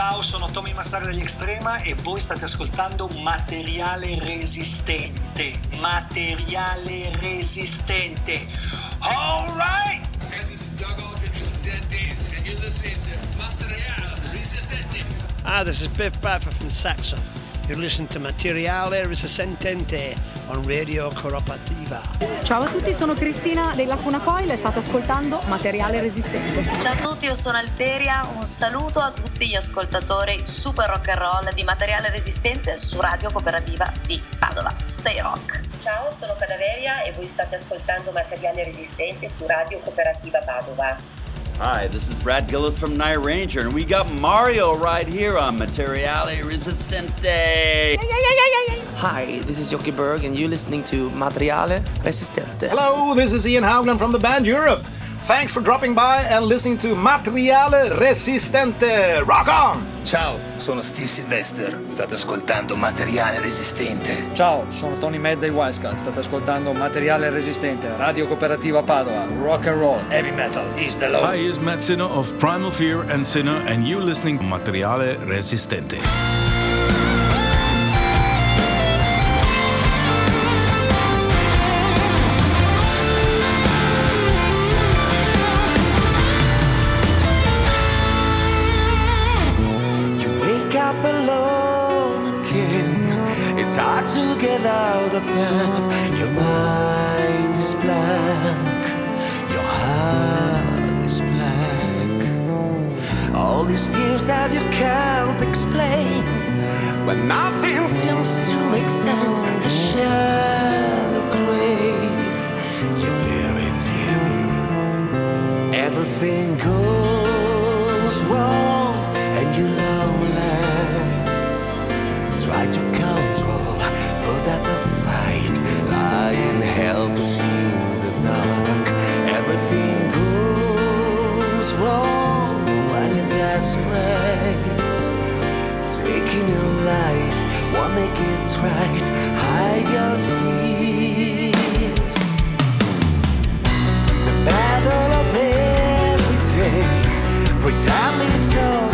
Ciao, sono Tommy Massaro degli Extrema e voi state ascoltando Materiale Resistente. Materiale Resistente. Alright! This is Doug Aldrich with Dead Days, and you're listening to Materiale Resistente. Ah, this is Biff Buffer from Saxon. You're listening to Materiale Resistente on Radio Cooperativa. Ciao a tutti, sono Cristina dei Lacuna Coil e state ascoltando Materiale Resistente. Ciao a tutti, io sono Alteria, un saluto a tutti gli ascoltatori super rock and roll di Materiale Resistente su Radio Cooperativa di Padova. Stay rock! Ciao, sono Cadaveria e voi state ascoltando Materiale Resistente su Radio Cooperativa Padova. Hi, this is Brad Gillis from Night Ranger, and we got Mario right here on Materiale Resistente. Hi, this is Jockey Berg, and you're listening to Materiale Resistente. Hello, this is Ian Howland from the band Europe. Thanks for dropping by and listening to Materiale Resistente. Rock on! Ciao, sono Steve Sylvester, state ascoltando Materiale Resistente. Ciao, sono Tony Mad dei Wisecat, state ascoltando Materiale Resistente, Radio Cooperativa Padova, Rock and Roll, Heavy Metal is the law. Hi, is Matt Sinner of Primal Fear and Sinner, and you listening to Materiale Resistente. when I won't make it right. Hide your tears. The battle of every day. It's all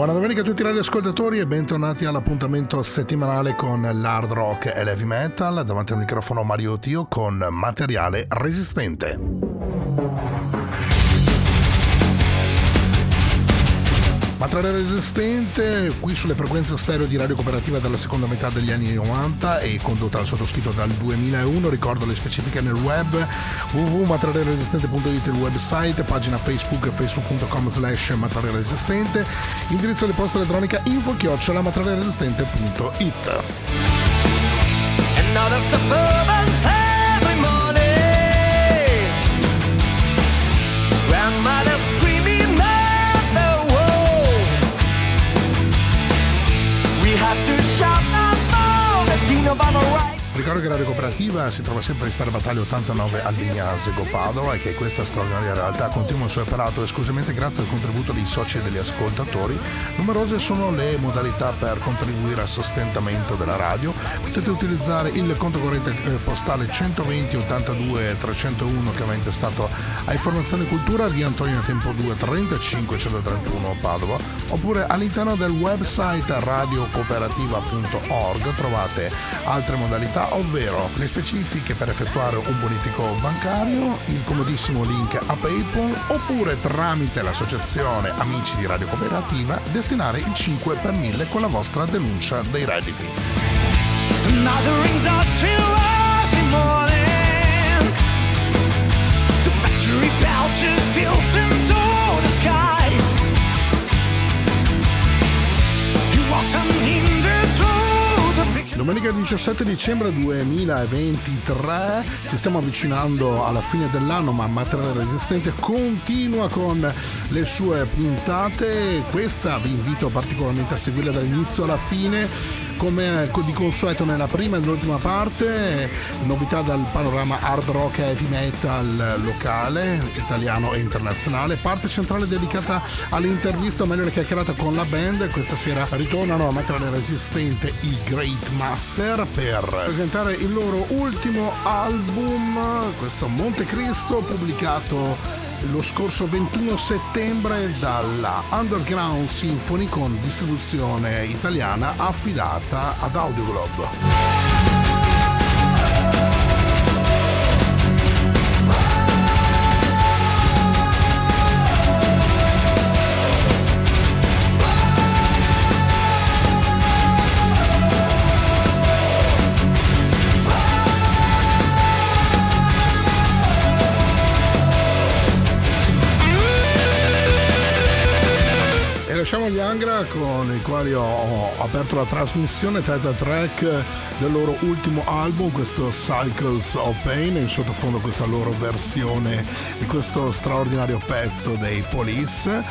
Buona domenica a tutti i radioascoltatori e bentornati all'appuntamento settimanale con l'hard rock e l'heavy metal. Davanti al microfono Mario Tio con materiale resistente. Materiale resistente qui sulle frequenze stereo di Radio Cooperativa dalla seconda metà degli anni 90 e condotta al sottoscritto dal 2001. Ricordo le specifiche nel web www.materialeresistente.it il website, pagina Facebook facebook.com slash materialeresistente, indirizzo di posta elettronica info chiocciola materialeresistente.it. Another suburban all the Tino by the right. Ricordo che Radio Cooperativa si trova sempre in Star Battaglia 89 a Vignasego Padova e che questa straordinaria realtà continua il suo operato esclusivamente grazie al contributo dei soci e degli ascoltatori. Numerose sono le modalità per contribuire al sostentamento della radio. Potete utilizzare il conto corrente eh, postale 120 82 301 che va intestato a Informazione Cultura via Antonio Tempo 2 35 131 Padova oppure all'interno del website radiocooperativa.org trovate altre modalità ovvero le specifiche per effettuare un bonifico bancario, il comodissimo link a PayPal oppure tramite l'associazione Amici di Radio Cooperativa destinare il 5 per 1000 con la vostra denuncia dei redditi. Another industrial. Domenica 17 dicembre 2023 ci stiamo avvicinando alla fine dell'anno ma Materiale Resistente continua con le sue puntate. Questa vi invito particolarmente a seguirla dall'inizio alla fine come di consueto nella prima e nell'ultima parte novità dal panorama hard rock e heavy metal locale italiano e internazionale. Parte centrale dedicata all'intervista o meglio la chiacchierata con la band. Questa sera ritornano a Materiale Resistente i Great Master per presentare il loro ultimo album, questo Monte Cristo, pubblicato lo scorso 21 settembre dalla Underground Symphony con distribuzione italiana affidata ad Audioglobe. Quali ho, ho aperto la trasmissione title track del loro ultimo album, questo Cycles of Pain, in sottofondo questa loro versione di questo straordinario pezzo dei Police.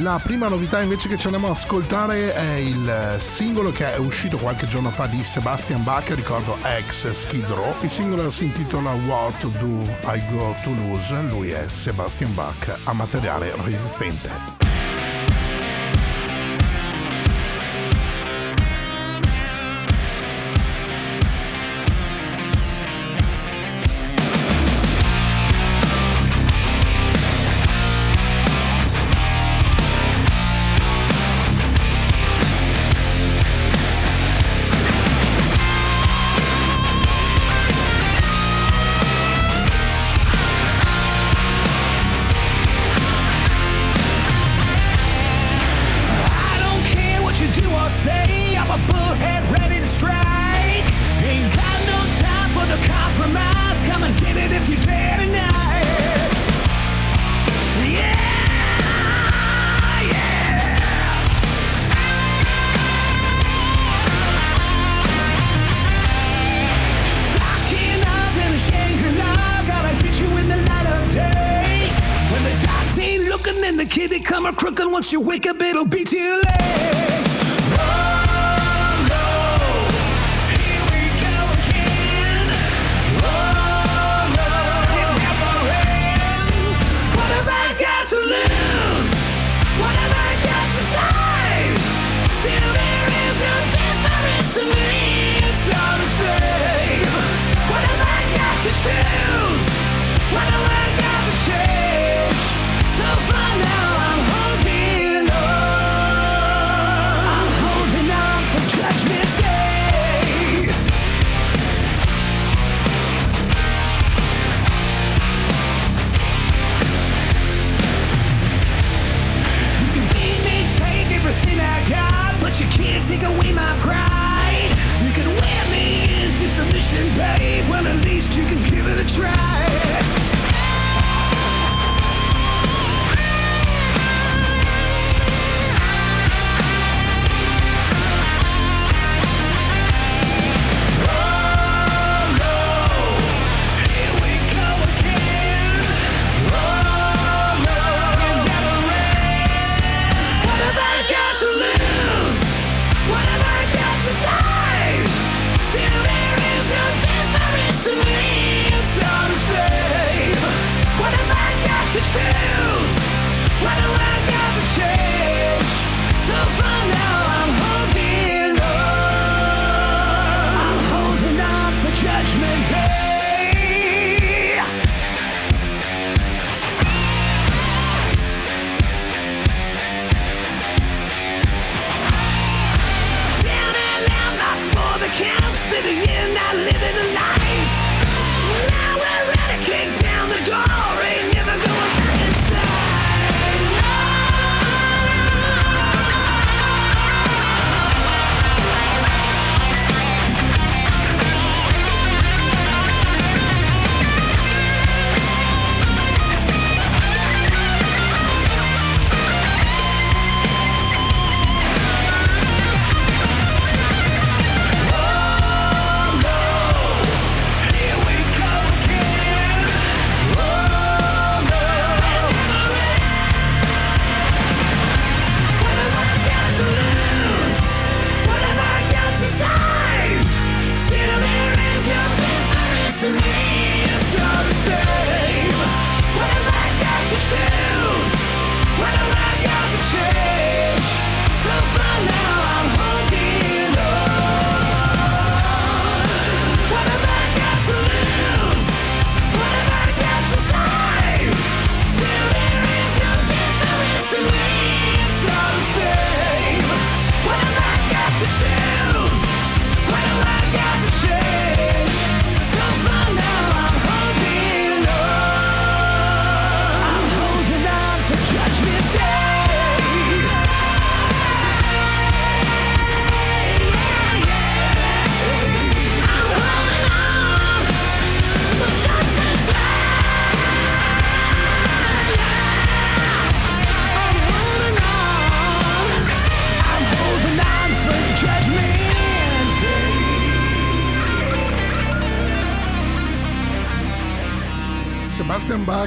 La prima novità invece che ci andiamo ad ascoltare è il singolo che è uscito qualche giorno fa di Sebastian Bach, ricordo ex Skid Row. Il singolo si intitola What Do I Go To Lose? Lui è Sebastian Bach a materiale resistente.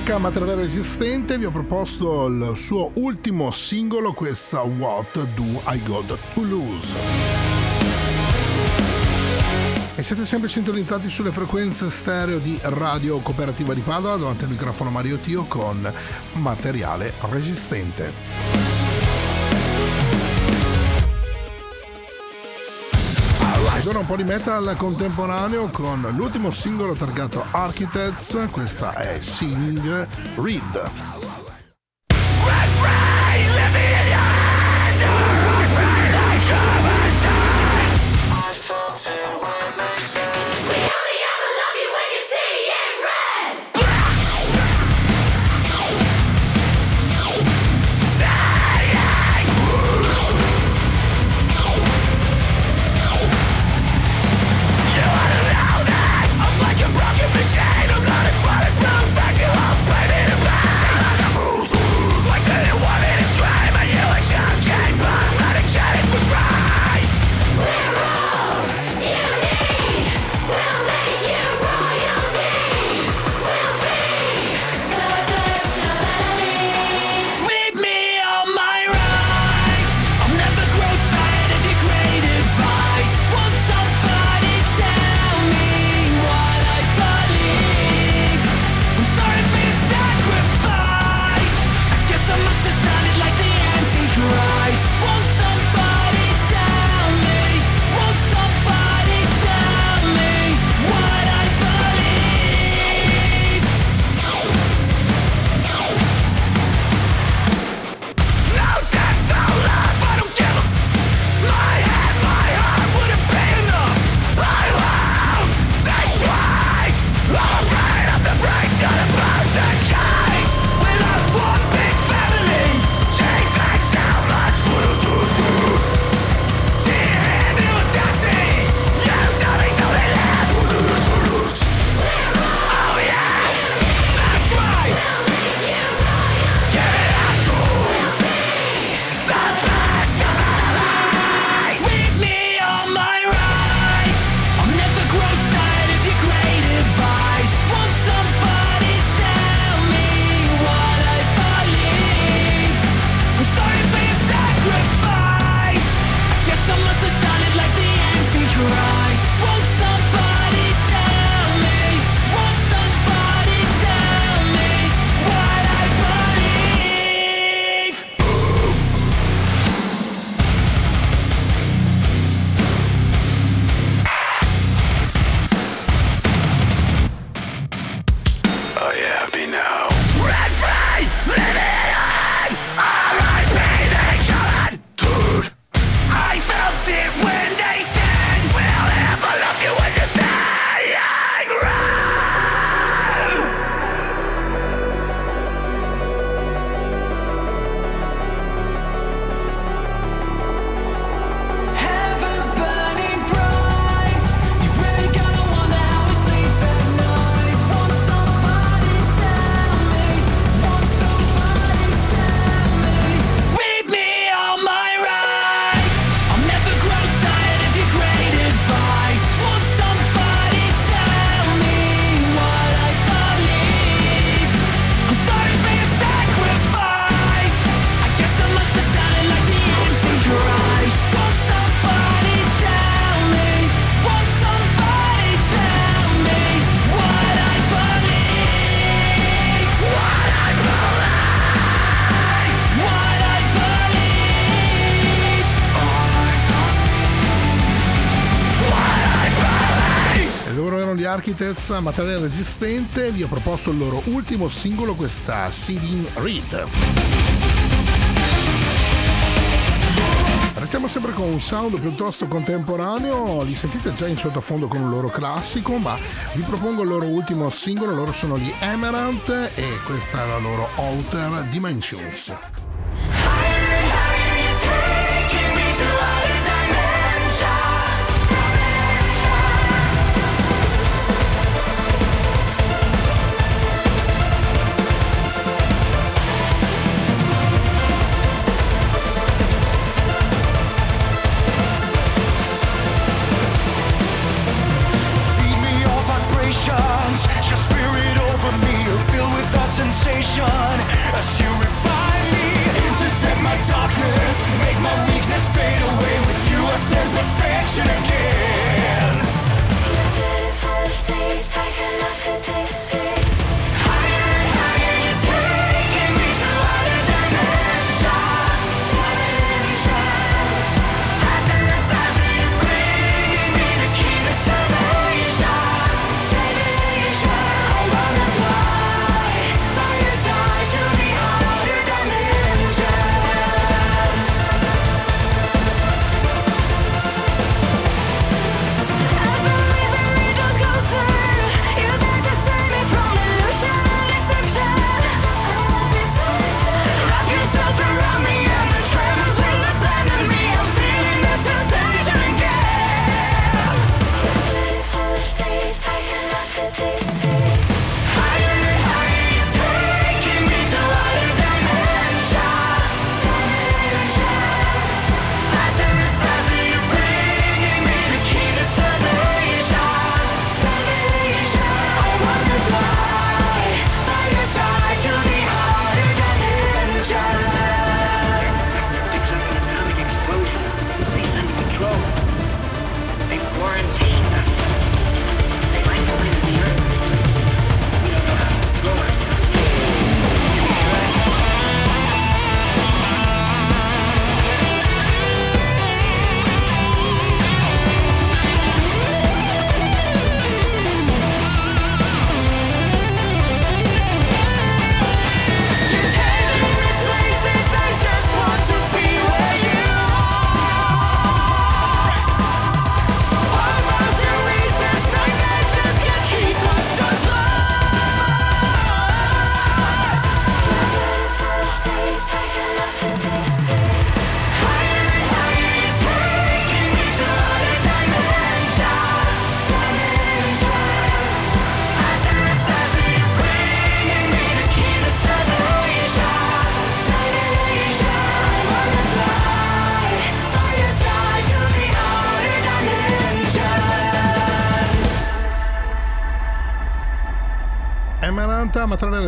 H, materiale resistente, vi ho proposto il suo ultimo singolo, questa What Do I Got To Lose? E siete sempre sintonizzati sulle frequenze stereo di Radio Cooperativa di Padova davanti al microfono Mario Tio con materiale resistente. Torna un po' di metal contemporaneo con l'ultimo singolo targato Architects, questa è Sing Read. Raiders, materiale resistente, vi ho proposto il loro ultimo singolo, questa Sidin Reed. Restiamo sempre con un sound piuttosto contemporaneo, li sentite già in sottofondo con un loro classico, ma vi propongo il loro ultimo singolo, loro sono gli Emerald e questa è la loro Outer Dimensions.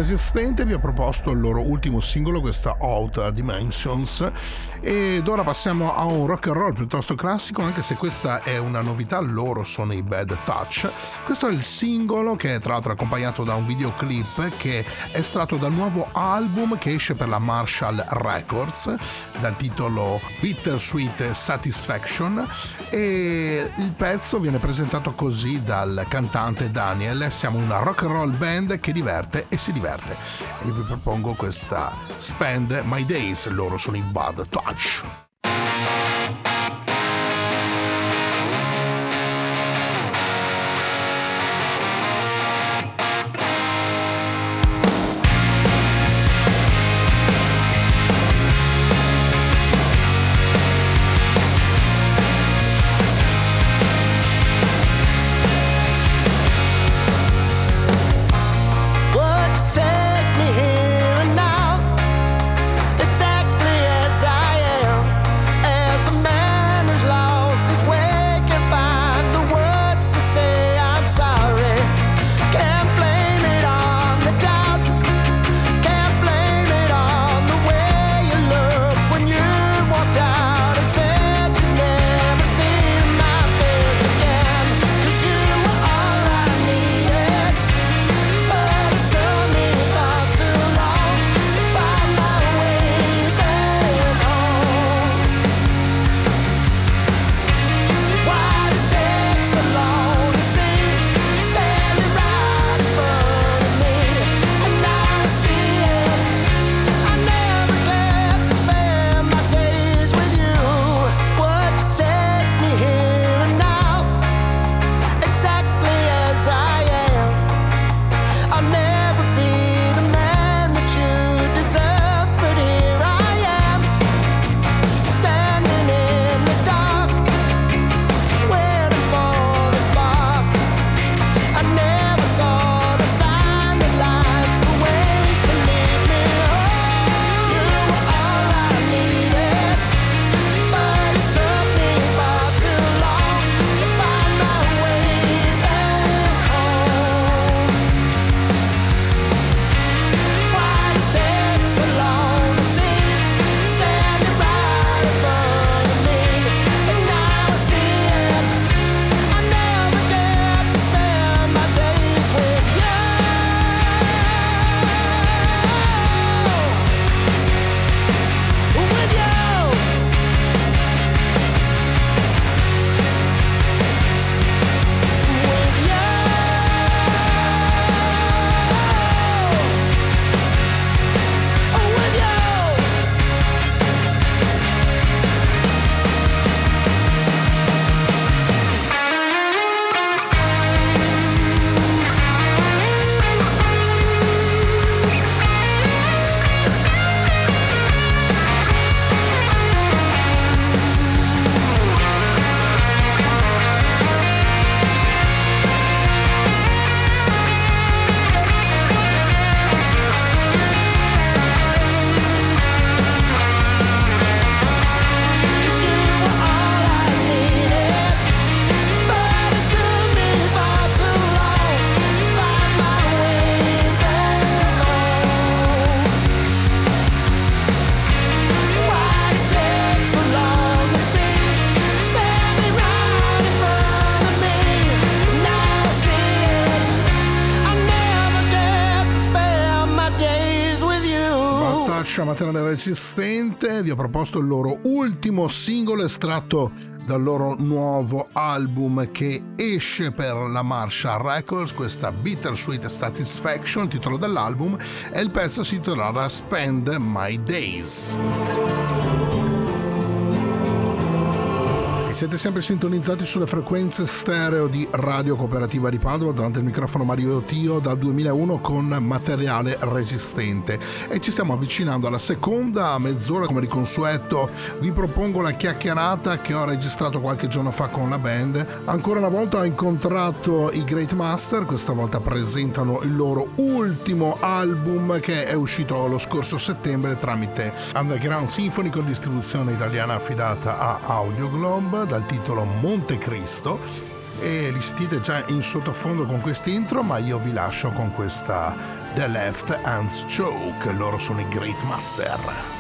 resistente vi ho proposto il loro ultimo singolo, questa Outer Dimensions. Ed ora passiamo a un rock and roll piuttosto classico, anche se questa è una novità, loro sono i Bad Touch. Questo è il singolo che è tra l'altro accompagnato da un videoclip che è estratto dal nuovo album che esce per la Marshall Records, dal titolo Bittersweet Satisfaction. E il pezzo viene presentato così dal cantante Daniel. Siamo una rock and roll band che diverte e si diverte e vi propongo questa Spend My Days, loro sono i Bad Touch. Resistente vi ho proposto il loro ultimo singolo estratto dal loro nuovo album che esce per la Marshall Records, questa Bittersweet Satisfaction, titolo dell'album, e il pezzo si intitolerà Spend My Days. Siete sempre sintonizzati sulle frequenze stereo di Radio Cooperativa di Padova, davanti al microfono Mario Tio dal 2001 con materiale resistente. E ci stiamo avvicinando alla seconda mezz'ora, come di consueto. Vi propongo la chiacchierata che ho registrato qualche giorno fa con la band. Ancora una volta ho incontrato i Great Master, questa volta presentano il loro ultimo album che è uscito lo scorso settembre tramite Underground Symphony con distribuzione italiana affidata a Audio Globe dal titolo Monte Cristo e li sentite già in sottofondo con quest'intro ma io vi lascio con questa The Left Hands Choke loro sono i Great Master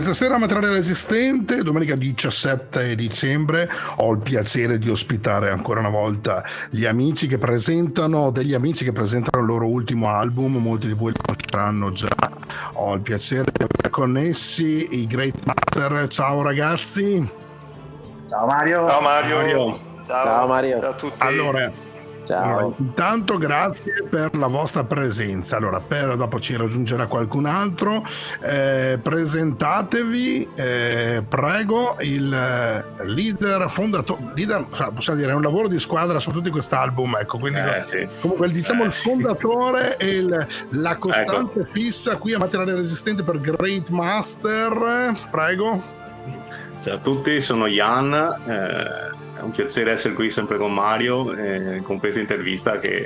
questa sera Materiale Resistente, domenica 17 dicembre, ho il piacere di ospitare ancora una volta gli amici che presentano, degli amici che presentano il loro ultimo album, molti di voi lo conosceranno già. Ho il piacere di avere connessi i Great Master. Ciao ragazzi. Ciao Mario. Ciao Mario. Mario. Ciao. Ciao Mario. Ciao a tutti. Allora, allora, intanto grazie per la vostra presenza. Allora, per, dopo ci raggiungerà qualcun altro. Eh, presentatevi, eh, prego, il eh, leader fondatore. Leader, cioè, possiamo dire, è un lavoro di squadra su tutti quest'album. Ecco, quindi Eh, sì. comunque diciamo Eh, il fondatore e il- la costante fissa qui a materiale resistente per Great Master. Prego. Ciao a tutti, sono Jan. È un piacere essere qui sempre con Mario eh, con questa intervista che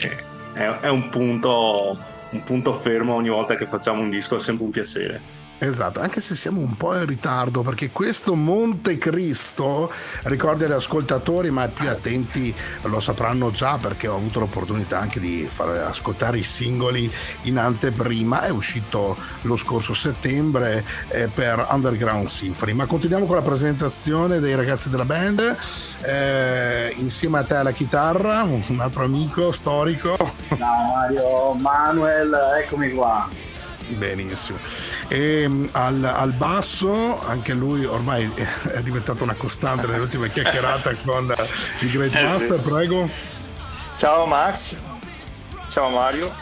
è, è un, punto, un punto fermo ogni volta che facciamo un disco, è sempre un piacere. Esatto, anche se siamo un po' in ritardo perché questo Monte Cristo, ricordi agli ascoltatori, ma più attenti lo sapranno già perché ho avuto l'opportunità anche di far ascoltare i singoli in anteprima, è uscito lo scorso settembre eh, per Underground Symphony. Ma continuiamo con la presentazione dei ragazzi della band, eh, insieme a te alla chitarra, un altro amico storico. Ciao Mario, Manuel, eccomi qua. Benissimo. E mm, al, al basso, anche lui ormai è diventato una costante nelle ultime chiacchierate con il Great Eh. Master, prego. Ciao Max. Ciao Mario.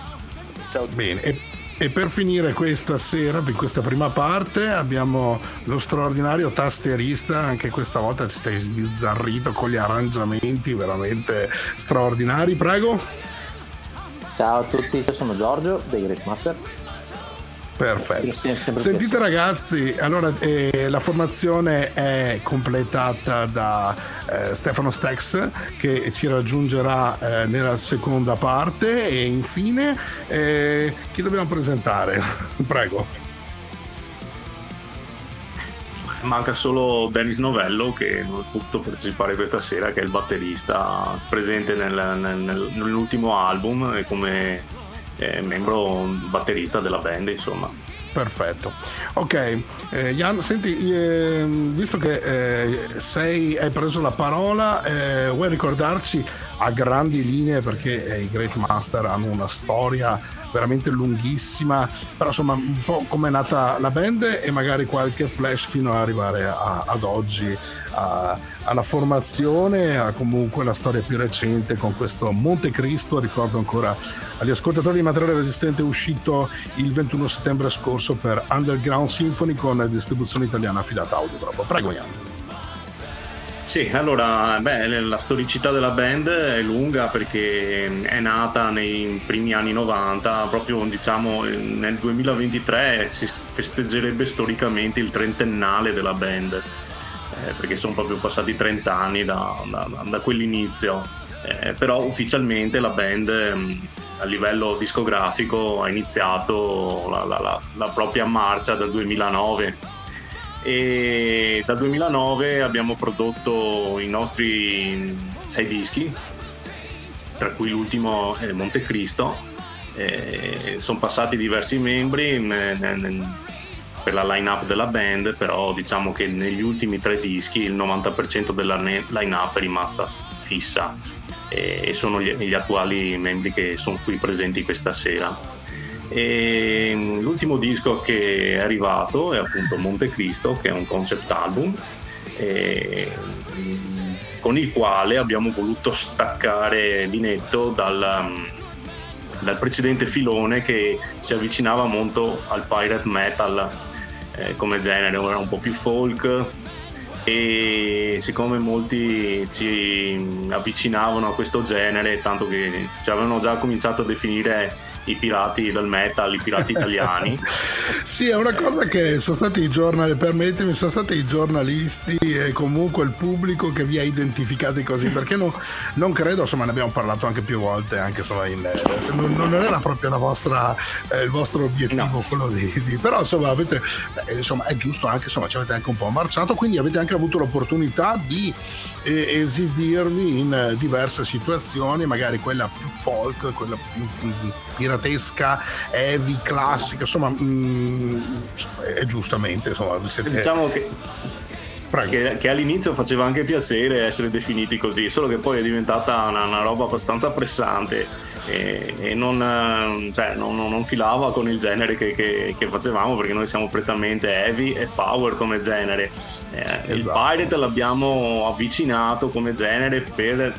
Ciao. Bene. E, e per finire questa sera, in questa prima parte, abbiamo lo straordinario tasterista, anche questa volta ti stai sbizzarrito con gli arrangiamenti veramente straordinari, prego. Ciao a tutti, io sono Giorgio dei Great Master. Perfetto. Sentite ragazzi, allora eh, la formazione è completata da eh, Stefano Stex che ci raggiungerà eh, nella seconda parte e infine eh, chi dobbiamo presentare? Prego. Manca solo Dennis Novello che non ha potuto partecipare questa sera, che è il batterista presente nel- nel- nell'ultimo album e come eh, membro batterista della band, insomma. Perfetto. Ok, eh, Jan, senti, ehm, visto che eh, sei, hai preso la parola, eh, vuoi ricordarci a grandi linee perché eh, i Great Master hanno una storia veramente lunghissima, però insomma un po' come è nata la band e magari qualche flash fino ad arrivare a- ad oggi, a- alla formazione, a comunque la storia più recente con questo Monte Cristo, ricordo ancora agli ascoltatori di materiale resistente uscito il 21 settembre scorso per Underground Symphony con distribuzione italiana affidata a Audiodrop. Prego Jan. Sì, allora, beh, la storicità della band è lunga perché è nata nei primi anni 90, proprio diciamo nel 2023 si festeggerebbe storicamente il trentennale della band, eh, perché sono proprio passati 30 anni da, da- da quell'inizio. Eh, però ufficialmente la band ehm, a livello discografico ha iniziato la, la- la- propria marcia dal 2009 e dal 2009 abbiamo prodotto i nostri sei dischi, tra cui l'ultimo è Montecristo. Eh, sono passati diversi membri per la line-up della band, però diciamo che negli ultimi tre dischi il 90% della ne- line-up è rimasta fissa e sono gli, gli attuali membri che sono qui presenti questa sera. E mm, l'ultimo disco che è arrivato è appunto Montecristo, che è un concept album, e, mm, con il quale abbiamo voluto staccare di netto dal, dal precedente filone che si avvicinava molto al pirate metal eh, come genere, era un po' più folk. E siccome molti ci avvicinavano a questo genere, tanto che ci avevano già cominciato a definire i pirati del metal, i pirati italiani. Sì, è una cosa che sono stati i giornali, permettimi, sono stati i giornalisti e comunque il pubblico che vi ha identificati così, perché no- non credo, insomma ne abbiamo parlato anche più volte, anche insomma in, eh, non, non era proprio la vostra, eh, il vostro obiettivo quello di, di- però insomma avete, eh, insomma è giusto anche, insomma ci avete anche un po' marciato, quindi avete anche avuto l'opportunità di eh, esibirvi in eh, diverse situazioni, magari quella più folk, quella più piratesca, heavy, classica, insomma, mm, è giustamente, insomma, siete... Diciamo che che, che, all'inizio faceva anche piacere essere definiti così, solo che poi è diventata una, una roba abbastanza pressante e, e non, cioè, non, non, filava con il genere che, che, che, facevamo perché noi siamo prettamente heavy e power come genere. Eh, esatto. Il pirate l'abbiamo avvicinato come genere per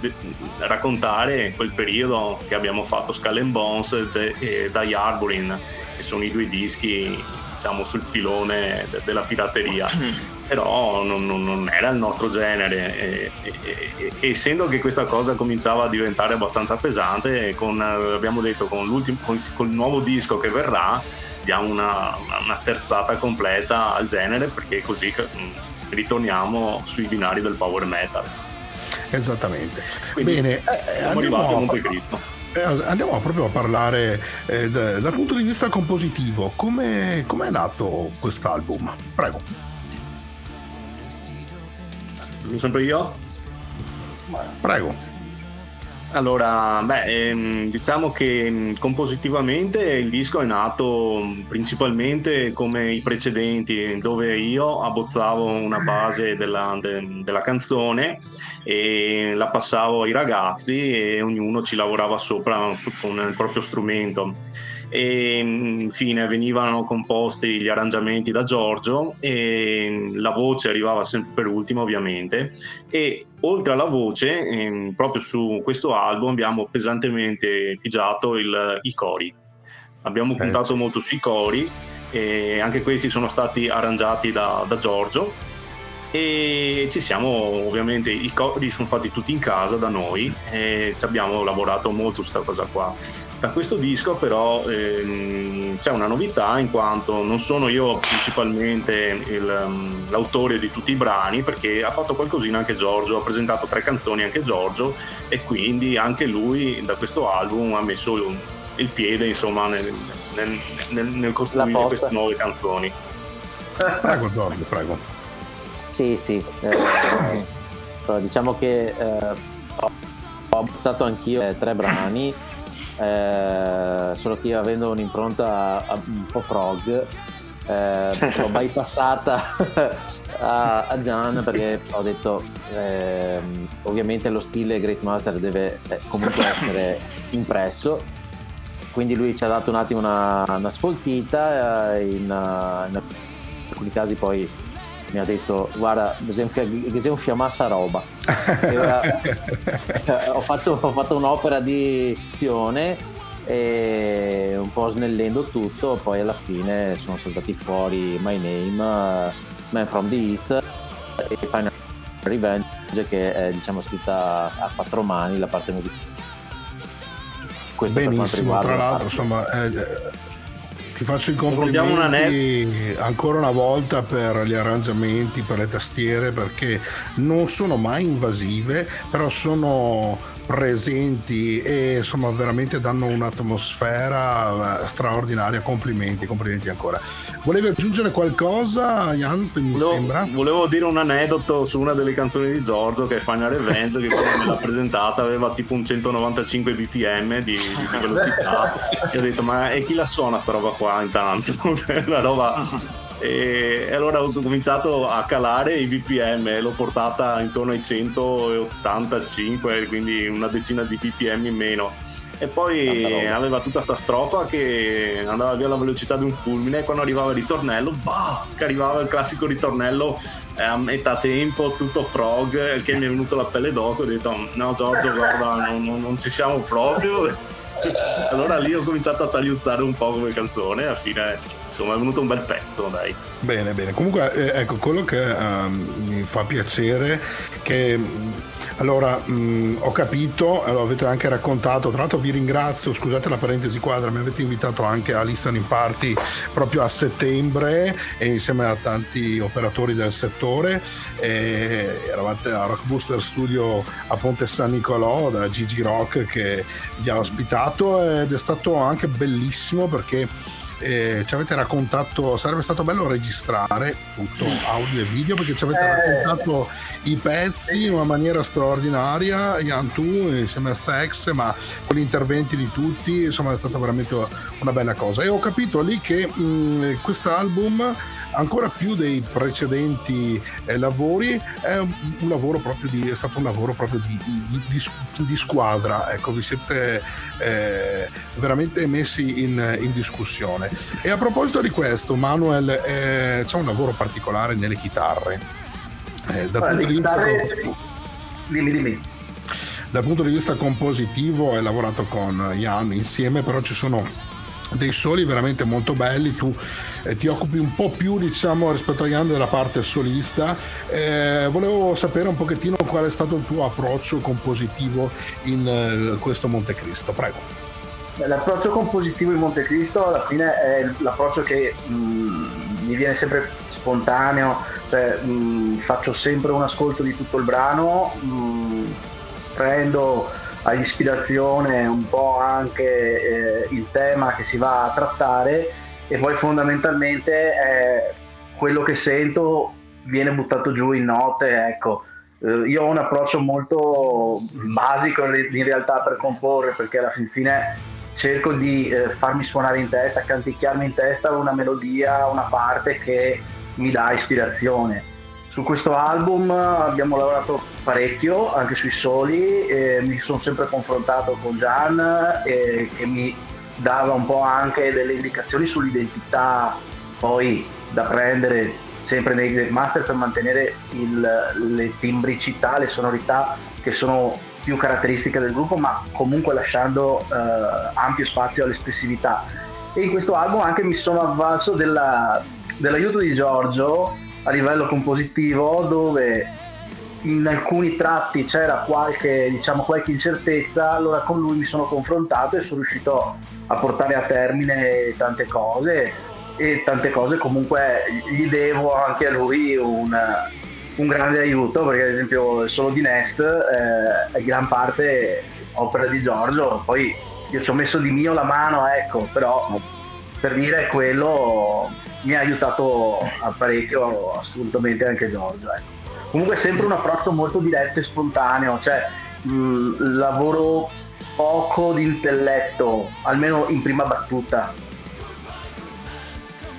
raccontare quel periodo che abbiamo fatto Skull and Bones e, e Die Arborin, che sono i due dischi diciamo sul filone de- della pirateria. Però non, non, non, era il nostro genere e, e, e, essendo che questa cosa cominciava a diventare abbastanza pesante con, abbiamo detto con, con, con il nuovo disco che verrà diamo una, una sterzata completa al genere perché così mm, ritorniamo sui binari del power metal. Esattamente. Quindi bene siamo arrivati a Montecristo eh, andiamo proprio a parlare eh, da, dal punto di vista compositivo come è nato quest'album prego sempre io? Prego. Allora, beh, ehm, diciamo che mm, compositivamente il disco è nato mm, principalmente come i precedenti, dove io abbozzavo una base della, de, della canzone e la passavo ai ragazzi e ognuno ci lavorava sopra con il proprio strumento. E infine venivano composti gli arrangiamenti da Giorgio e la voce arrivava sempre per ultima ovviamente e oltre alla voce ehm, proprio su questo album abbiamo pesantemente pigiato il, i cori. Abbiamo puntato certo. molto sui cori e anche questi sono stati arrangiati da, da Giorgio. E ci siamo ovviamente i cori sono fatti tutti in casa da noi e ci abbiamo lavorato molto su questa cosa qua da questo disco però ehm, c'è una novità in quanto non sono io principalmente il, um, l'autore di tutti i brani perché ha fatto qualcosina anche Giorgio, ha presentato tre canzoni anche Giorgio e quindi anche lui da questo album ha messo il, il piede insomma nel, nel, nel, nel costruire queste nuove canzoni. Prego Giorgio, prego. Sì, sì. Eh, diciamo che eh, ho, ho anch'io eh, tre brani eh, solo che io avendo un'impronta un po' prog eh, l'ho bypassata a, a Gian perché ho detto eh, ovviamente lo stile Great Master deve eh, comunque essere impresso. Quindi lui ci ha dato un attimo una, una sfoltita eh, in, in alcuni casi poi mi ha detto guarda che sei un fiamassa roba. Ora, ho, fatto, ho, fatto, un'opera di azione e un po' snellendo tutto poi alla fine sono saltati fuori My Name Man from the East e Final Revenge che è diciamo scritta a quattro mani la parte musicale questo benissimo tra l'altro insomma eh, ti faccio i complimenti ancora una volta per gli arrangiamenti, per le tastiere, perché non sono mai invasive, però sono presenti e insomma veramente danno un'atmosfera eh, straordinaria. Complimenti complimenti ancora. Volevi aggiungere qualcosa Jan mi volevo, sembra? volevo dire un aneddoto su una delle canzoni di Giorgio che è Final Revenge che quando me l'ha presentata aveva tipo un 195 bpm di, di velocità. E ho detto ma e chi la suona sta roba qua intanto? La roba e allora ho cominciato a calare i BPM, l'ho portata intorno ai 185, quindi una decina di BPM in meno. E poi aveva tutta questa strofa che andava via alla velocità di un fulmine e quando arrivava il ritornello, bah, che arrivava il classico ritornello eh, a metà tempo, tutto prog, che mi è venuto la pelle d'oco, ho detto no Giorgio guarda non, non, non ci siamo proprio allora lì ho cominciato a tagliuzzare un po' come canzone alla fine insomma è venuto un bel pezzo dai. Bene bene. Comunque eh, ecco quello che um, mi fa piacere che allora, mh, ho capito, lo avete anche raccontato, tra l'altro vi ringrazio, scusate la parentesi quadra, mi avete invitato anche a Listening Party proprio a settembre e insieme a tanti operatori del settore. Eravate a Rock Booster Studio a Ponte San Nicolò da Gigi Rock che vi ha ospitato ed è stato anche bellissimo perché eh, ci avete raccontato, sarebbe stato bello registrare tutto audio e video perché ci avete Eh. raccontato i pezzi in una maniera straordinaria, Ian tu insieme a Stax, ma con gli interventi di tutti, insomma è stata veramente una bella cosa. E ho capito lì che mh, quest'album ancora più dei precedenti eh, lavori. È un, un lavoro proprio di, è stato un lavoro proprio di, di- di- di squadra. Ecco vi siete eh, veramente messi in, in discussione. E a proposito di questo Manuel eh, c'è un lavoro particolare nelle chitarre. Eh, dal, Guarda, punto di vista, chitarre- Dimmi, dimmi. dal punto di vista compositivo hai lavorato con Jan insieme però ci sono dei soli veramente molto belli. Tu eh, ti occupi un po' più diciamo rispetto a Jan della parte solista. Eh, volevo sapere un pochettino qual è stato il tuo approccio compositivo in eh, questo Montecristo prego. L'approccio compositivo in Montecristo alla fine è l'approccio che mh, mi viene sempre spontaneo, cioè mh, faccio sempre un ascolto di tutto il brano, mh, prendo a ispirazione un po' anche eh, il tema che si va a trattare e poi fondamentalmente eh, quello che sento viene buttato giù in note, ecco. Eh, io ho un approccio molto basico in in realtà per comporre perché alla fin fine cerco di eh, farmi suonare in testa, canticchiarmi in testa una melodia, una parte che mi dà ispirazione. Su questo album abbiamo lavorato parecchio, anche sui soli, mi sono sempre confrontato con Gian eh, che mi dava un po' anche delle indicazioni sull'identità poi da prendere sempre nei Master per mantenere il- le timbricità, le sonorità che sono più caratteristiche del gruppo, ma comunque lasciando eh, ampio spazio all'espressività. E in questo album anche mi sono avvalso della- dell'aiuto di Giorgio a livello compositivo, dove in alcuni tratti c'era qualche, diciamo, qualche incertezza, allora con lui mi sono confrontato e sono riuscito a portare a termine tante cose. E tante cose comunque gli devo anche a lui un, un grande aiuto perché ad esempio solo di Nest eh, è gran parte opera di Giorgio, poi io ci ho messo di mio la mano, ecco, però per dire quello mi ha aiutato a parecchio assolutamente anche Giorgio. Ecco. Comunque è sempre un approccio molto diretto e spontaneo, cioè mh, lavoro poco di intelletto, almeno in prima battuta.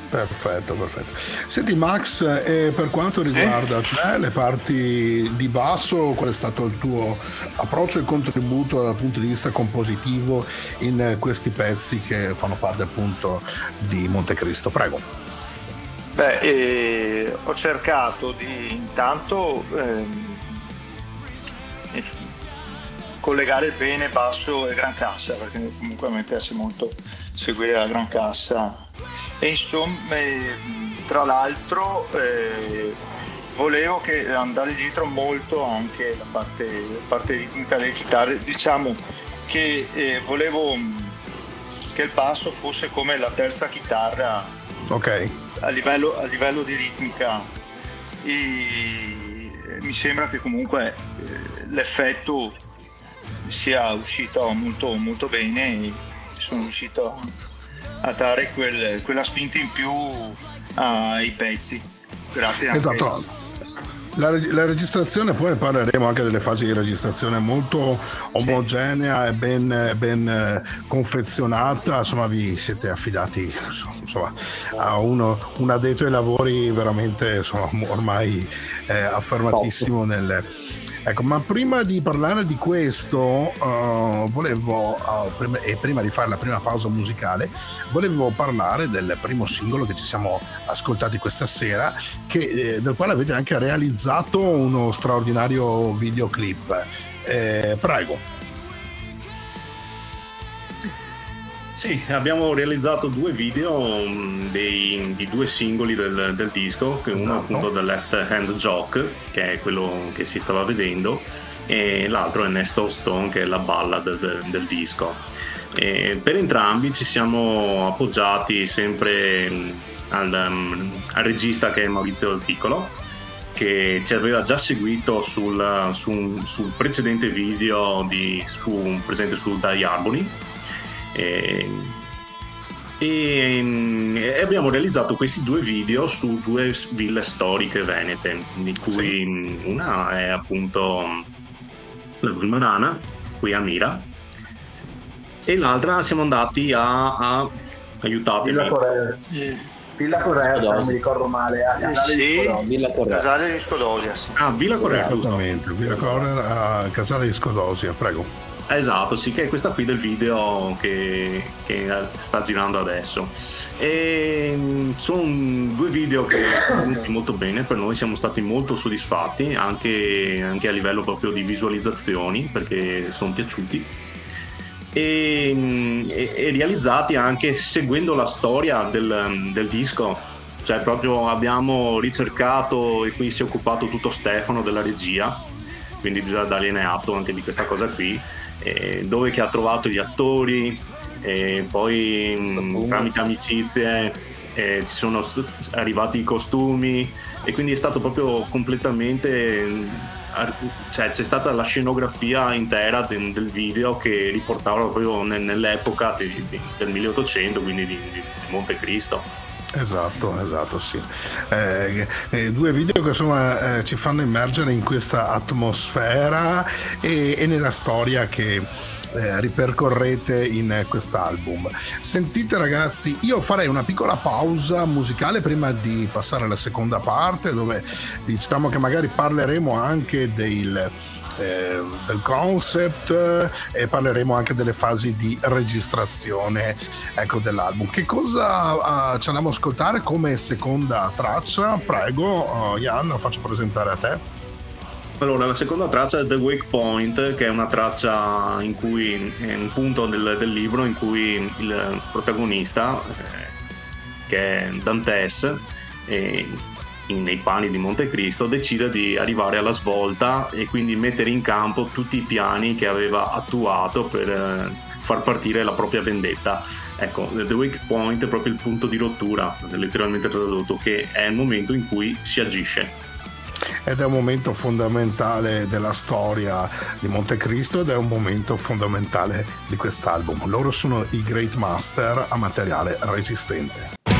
Perfetto, perfetto. Senti Max, eh, per quanto riguarda te, le parti di basso, qual è stato il tuo approccio e contributo dal punto di vista compositivo in questi pezzi che fanno parte appunto di Montecristo? Prego. Beh, eh, ho cercato di intanto eh, collegare bene basso e gran cassa, perché comunque a me piace molto seguire la gran cassa. E insomma, eh, tra l'altro, eh, volevo che andare dietro molto anche la parte, la parte ritmica delle chitarre. Diciamo che eh, volevo mh, che il basso fosse come la terza chitarra Ok. a livello, a livello di ritmica e mi sembra che comunque eh, l'effetto sia uscito molto, molto bene e sono riuscito a, dare quel- quella spinta in più ai pezzi grazie anche Esatto. La, la registrazione, poi parleremo anche delle fasi di registrazione molto omogenea e ben, ben, eh, confezionata, insomma vi siete affidati insomma, a uno, un addetto ai lavori veramente insomma, ormai eh, affermatissimo nel, Ecco, ma prima di parlare di questo, eh, volevo, eh, prima- e prima di fare la prima pausa musicale, volevo parlare del primo singolo che ci siamo ascoltati questa sera, che, eh, del quale avete anche realizzato uno straordinario videoclip. Eh, prego. Sì, abbiamo realizzato due video mh, dei- di due singoli del, del disco, che uno appunto The Left Hand Joke, che è quello che si stava vedendo, e l'altro è Nest of Stone, che è la ballad del, del disco. E per entrambi ci siamo appoggiati sempre mh, al, mh, al regista che è Maurizio Del Piccolo, che ci aveva già seguito sul, su un- sul precedente video di, su, presente su Die Arboni e, E, abbiamo realizzato questi due video su due ville storiche venete, di cui mm, una è appunto la Gulmarana, qui a Mira, e l'altra siamo andati a, a aiutatemi. Villa Correa. Villa Correa, non mi ricordo male. A Casale sì, di Scodosia. Villa Correa. Casale di Scodosia. Sì. Ah, Villa Correa, giusto. Esattamente, Villa Correa a Casale di Scodosia, prego. Esatto, sì, che è questa qui del video che, che sta girando adesso. E mm, sono due video che sono venuti molto bene, per noi siamo stati molto soddisfatti, anche, anche a livello proprio di visualizzazioni, perché sono piaciuti. E, mm, e- e realizzati anche seguendo la storia del, del disco. Cioè, proprio abbiamo ricercato e qui si è occupato tutto Stefano della regia, quindi bisogna dargliene atto anche di questa cosa qui eh, dove che ha trovato gli attori e poi mh, tramite amicizie eh, ci sono s- arrivati i costumi e quindi è stato proprio completamente ar- cioè c'è stata la scenografia intera de- del video che riportava proprio ne- nell'epoca di- di- del 1800 quindi di, di Montecristo Esatto, esatto, sì. Eh, eh, due video che insomma eh, ci fanno immergere in questa atmosfera e, e nella storia che eh, ripercorrete in quest'album. Sentite ragazzi, io farei una piccola pausa musicale prima di passare alla seconda parte dove diciamo che magari parleremo anche del eh, del concept eh, e parleremo anche delle fasi di registrazione ecco, dell'album. Che cosa eh, ci andiamo a ascoltare come seconda traccia? Prego, uh, Jan, lo faccio presentare a te. Allora, la seconda traccia è The Wake Point, che è una traccia in cui è un punto del, del libro in cui il protagonista, eh, che è Dantes, eh, nei panni di Montecristo, decide di arrivare alla svolta e quindi mettere in campo tutti i piani che aveva attuato per eh, far partire la propria vendetta. Ecco, The Wake Point è proprio il punto di rottura, letteralmente tradotto, che è il momento in cui si agisce. Ed è un momento fondamentale della storia di Montecristo ed è un momento fondamentale di quest'album. Loro sono i Great Master a materiale resistente.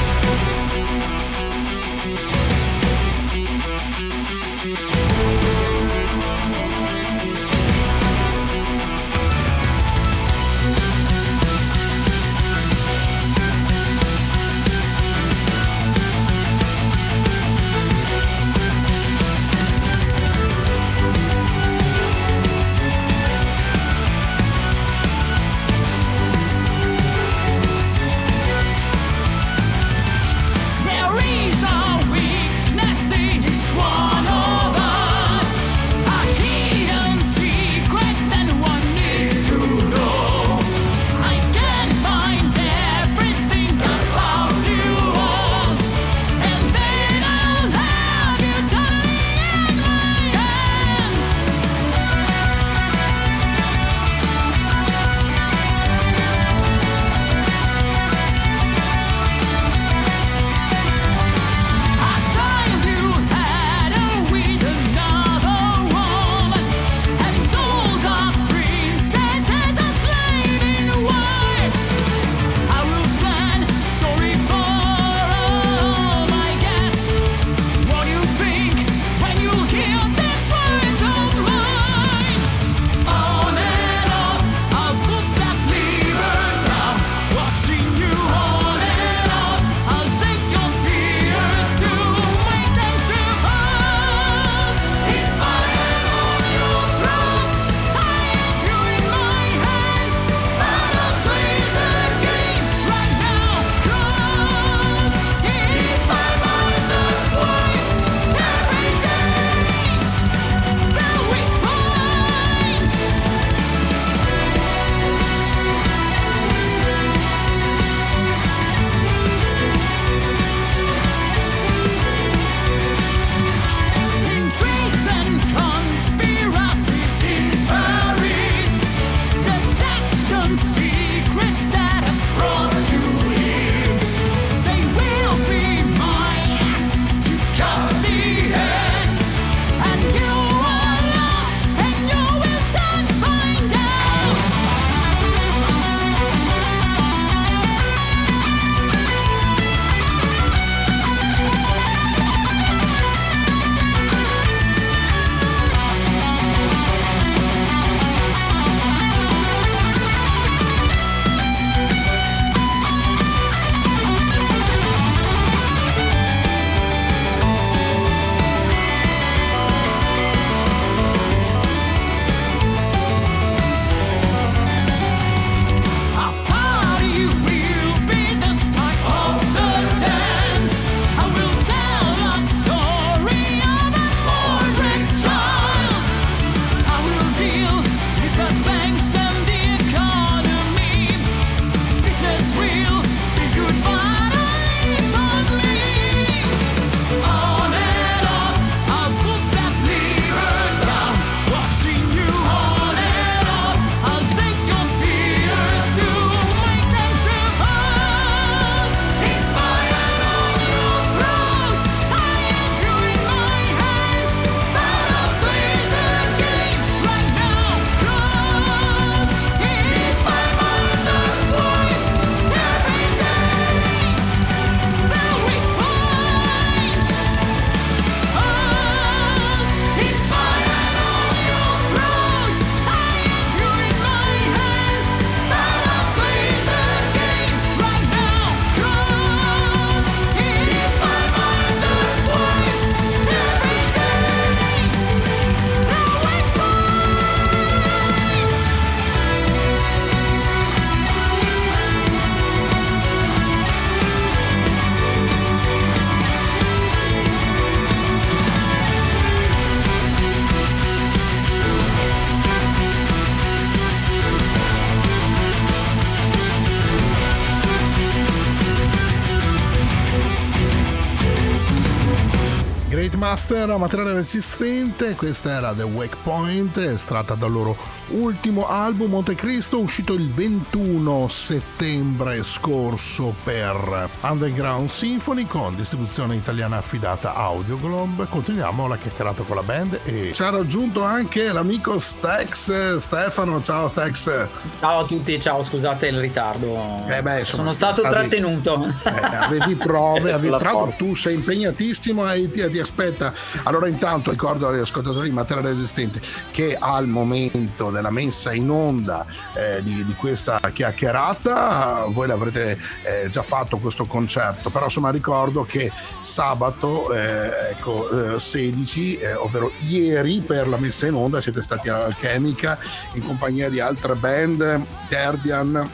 Master, materiale resistente, questa era The Wake Point, estratta dal loro ultimo album Montecristo, uscito il 21 settembre scorso per Underground Symphony con distribuzione italiana affidata a Audio Globe. Continuiamo la chiacchierata con la band e ci ha raggiunto anche l'amico Stex Stefano. Ciao Stex. Ciao a tutti, ciao, scusate il ritardo. Eh beh, Sono stato avevi- trattenuto. Eh, avevi prove, avevi, La tra l'altro porta. tu sei impegnatissimo e ti, ti aspetta. Allora intanto ricordo agli ascoltatori di Materiale Resistente che al momento della messa in onda eh, di, di questa chiacchierata. Voi l'avrete eh, già fatto questo concerto, però insomma ricordo che sabato eh, ecco, eh, 16, eh, ovvero ieri per la messa in onda siete stati all'Alchemica in compagnia di altre band, Terdian,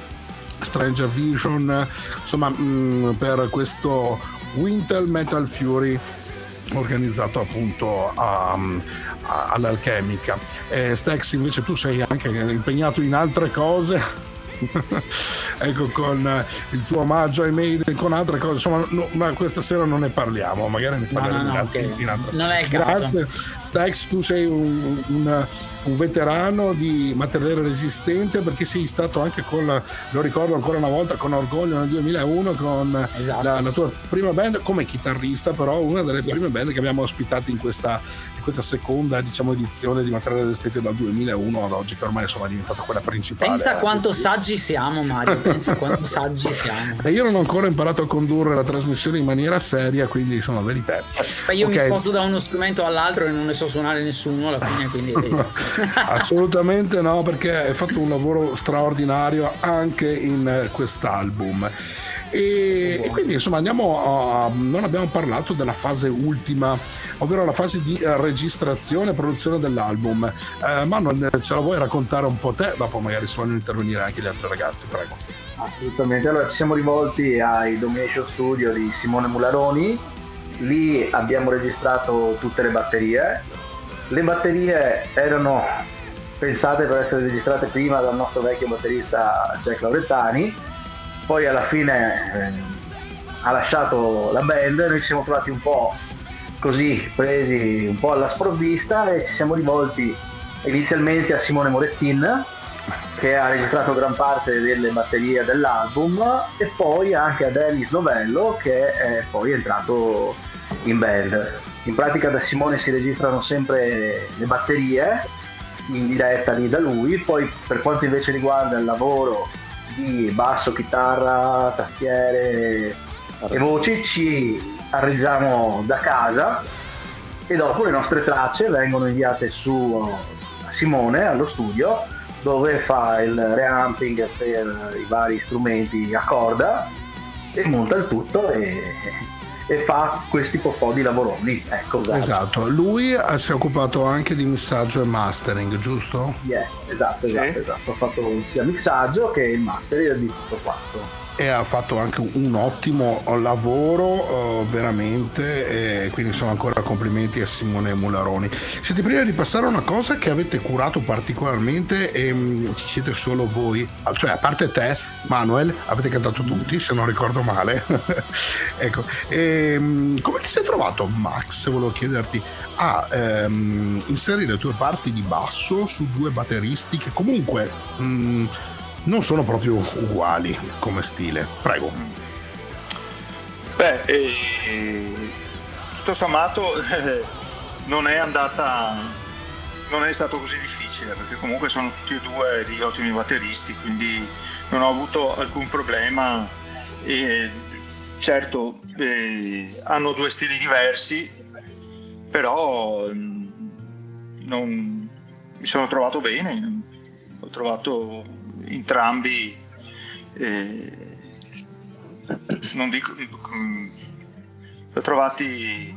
Stranger Vision, insomma mh, per questo Winter Metal Fury organizzato appunto all'Alchemica. Eh, Stex invece tu sei anche impegnato in altre cose. ecco con il tuo omaggio ai Maiden con altre cose insomma no, ma questa sera non ne parliamo magari ne parleremo no, in, no, altre- ok. in altra Non è il caso. grazie Stex tu sei un, un- un veterano di materiale resistente perché sei stato anche con la- lo ricordo ancora una volta con orgoglio nel 2001 con Esatto. la, la tua prima band come chitarrista però una delle prime band che abbiamo ospitato in questa, in questa seconda diciamo edizione di materiale resistente dal 2001 ad oggi che ormai insomma è diventata quella principale Pensa eh. quanto saggi siamo, Mario. Pensa quanto saggi siamo. E io non ho ancora imparato a condurre la trasmissione in maniera seria, quindi sono veri te. Beh, io Ok. mi sposto da uno strumento all'altro e non ne so suonare nessuno alla fine, quindi Assolutamente no, perché hai fatto un lavoro straordinario anche in eh, quest'album. E, e quindi insomma andiamo a. Non abbiamo parlato della fase ultima, ovvero la fase di eh, registrazione e produzione dell'album. Eh, Manuel, ce la vuoi raccontare un po' te? Dopo magari vogliono intervenire anche gli altri ragazzi, prego. Assolutamente, allora ci siamo rivolti ai Domination Studio di Simone Mularoni, lì abbiamo registrato tutte le batterie, le batterie erano pensate per essere registrate prima dal nostro vecchio batterista Jack Laurettani, poi alla fine eh, ha lasciato la band, noi ci siamo trovati un po' così presi un po' alla sprovvista e ci siamo rivolti inizialmente a Simone Morettin che ha registrato gran parte delle batterie dell'album e poi anche ad Ellis Novello che è poi entrato in band. In pratica da Simone si registrano sempre le batterie in diretta lì da lui, poi per quanto invece riguarda il lavoro di basso, chitarra, tastiere e voci ci arrangiamo da casa e dopo le nostre tracce vengono inviate su Simone allo studio dove fa il reamping per i vari strumenti a corda e monta il tutto e, e fa questi po' po' di lavoroni. Ecco, Esatto, lui eh, si è occupato anche di missaggio e mastering, giusto? Yeah, esatto, esatto, esatto. Ho fatto sia mixaggio che il master di tutto quanto. E ha fatto anche un ottimo lavoro eh, veramente e quindi sono ancora complimenti a Simone Mularoni. Siete prima di passare a una cosa che avete curato particolarmente e mm, ci siete solo voi. Cioè a parte te Manuel avete cantato tutti se non ricordo male. Ecco e, mm, come ti sei trovato Max? Volevo chiederti a ehm, inserire tue parti di basso su due batteristi che comunque mm, non sono proprio uguali come stile. Prego. Beh, eh, tutto sommato eh, non è andata, non è stato così difficile perché comunque sono tutti e due degli ottimi batteristi, quindi non ho avuto alcun problema. E, certo, eh, hanno due stili diversi, però mm, non, mi sono trovato bene, ho trovato entrambi eh, non dico mm, li ho trovati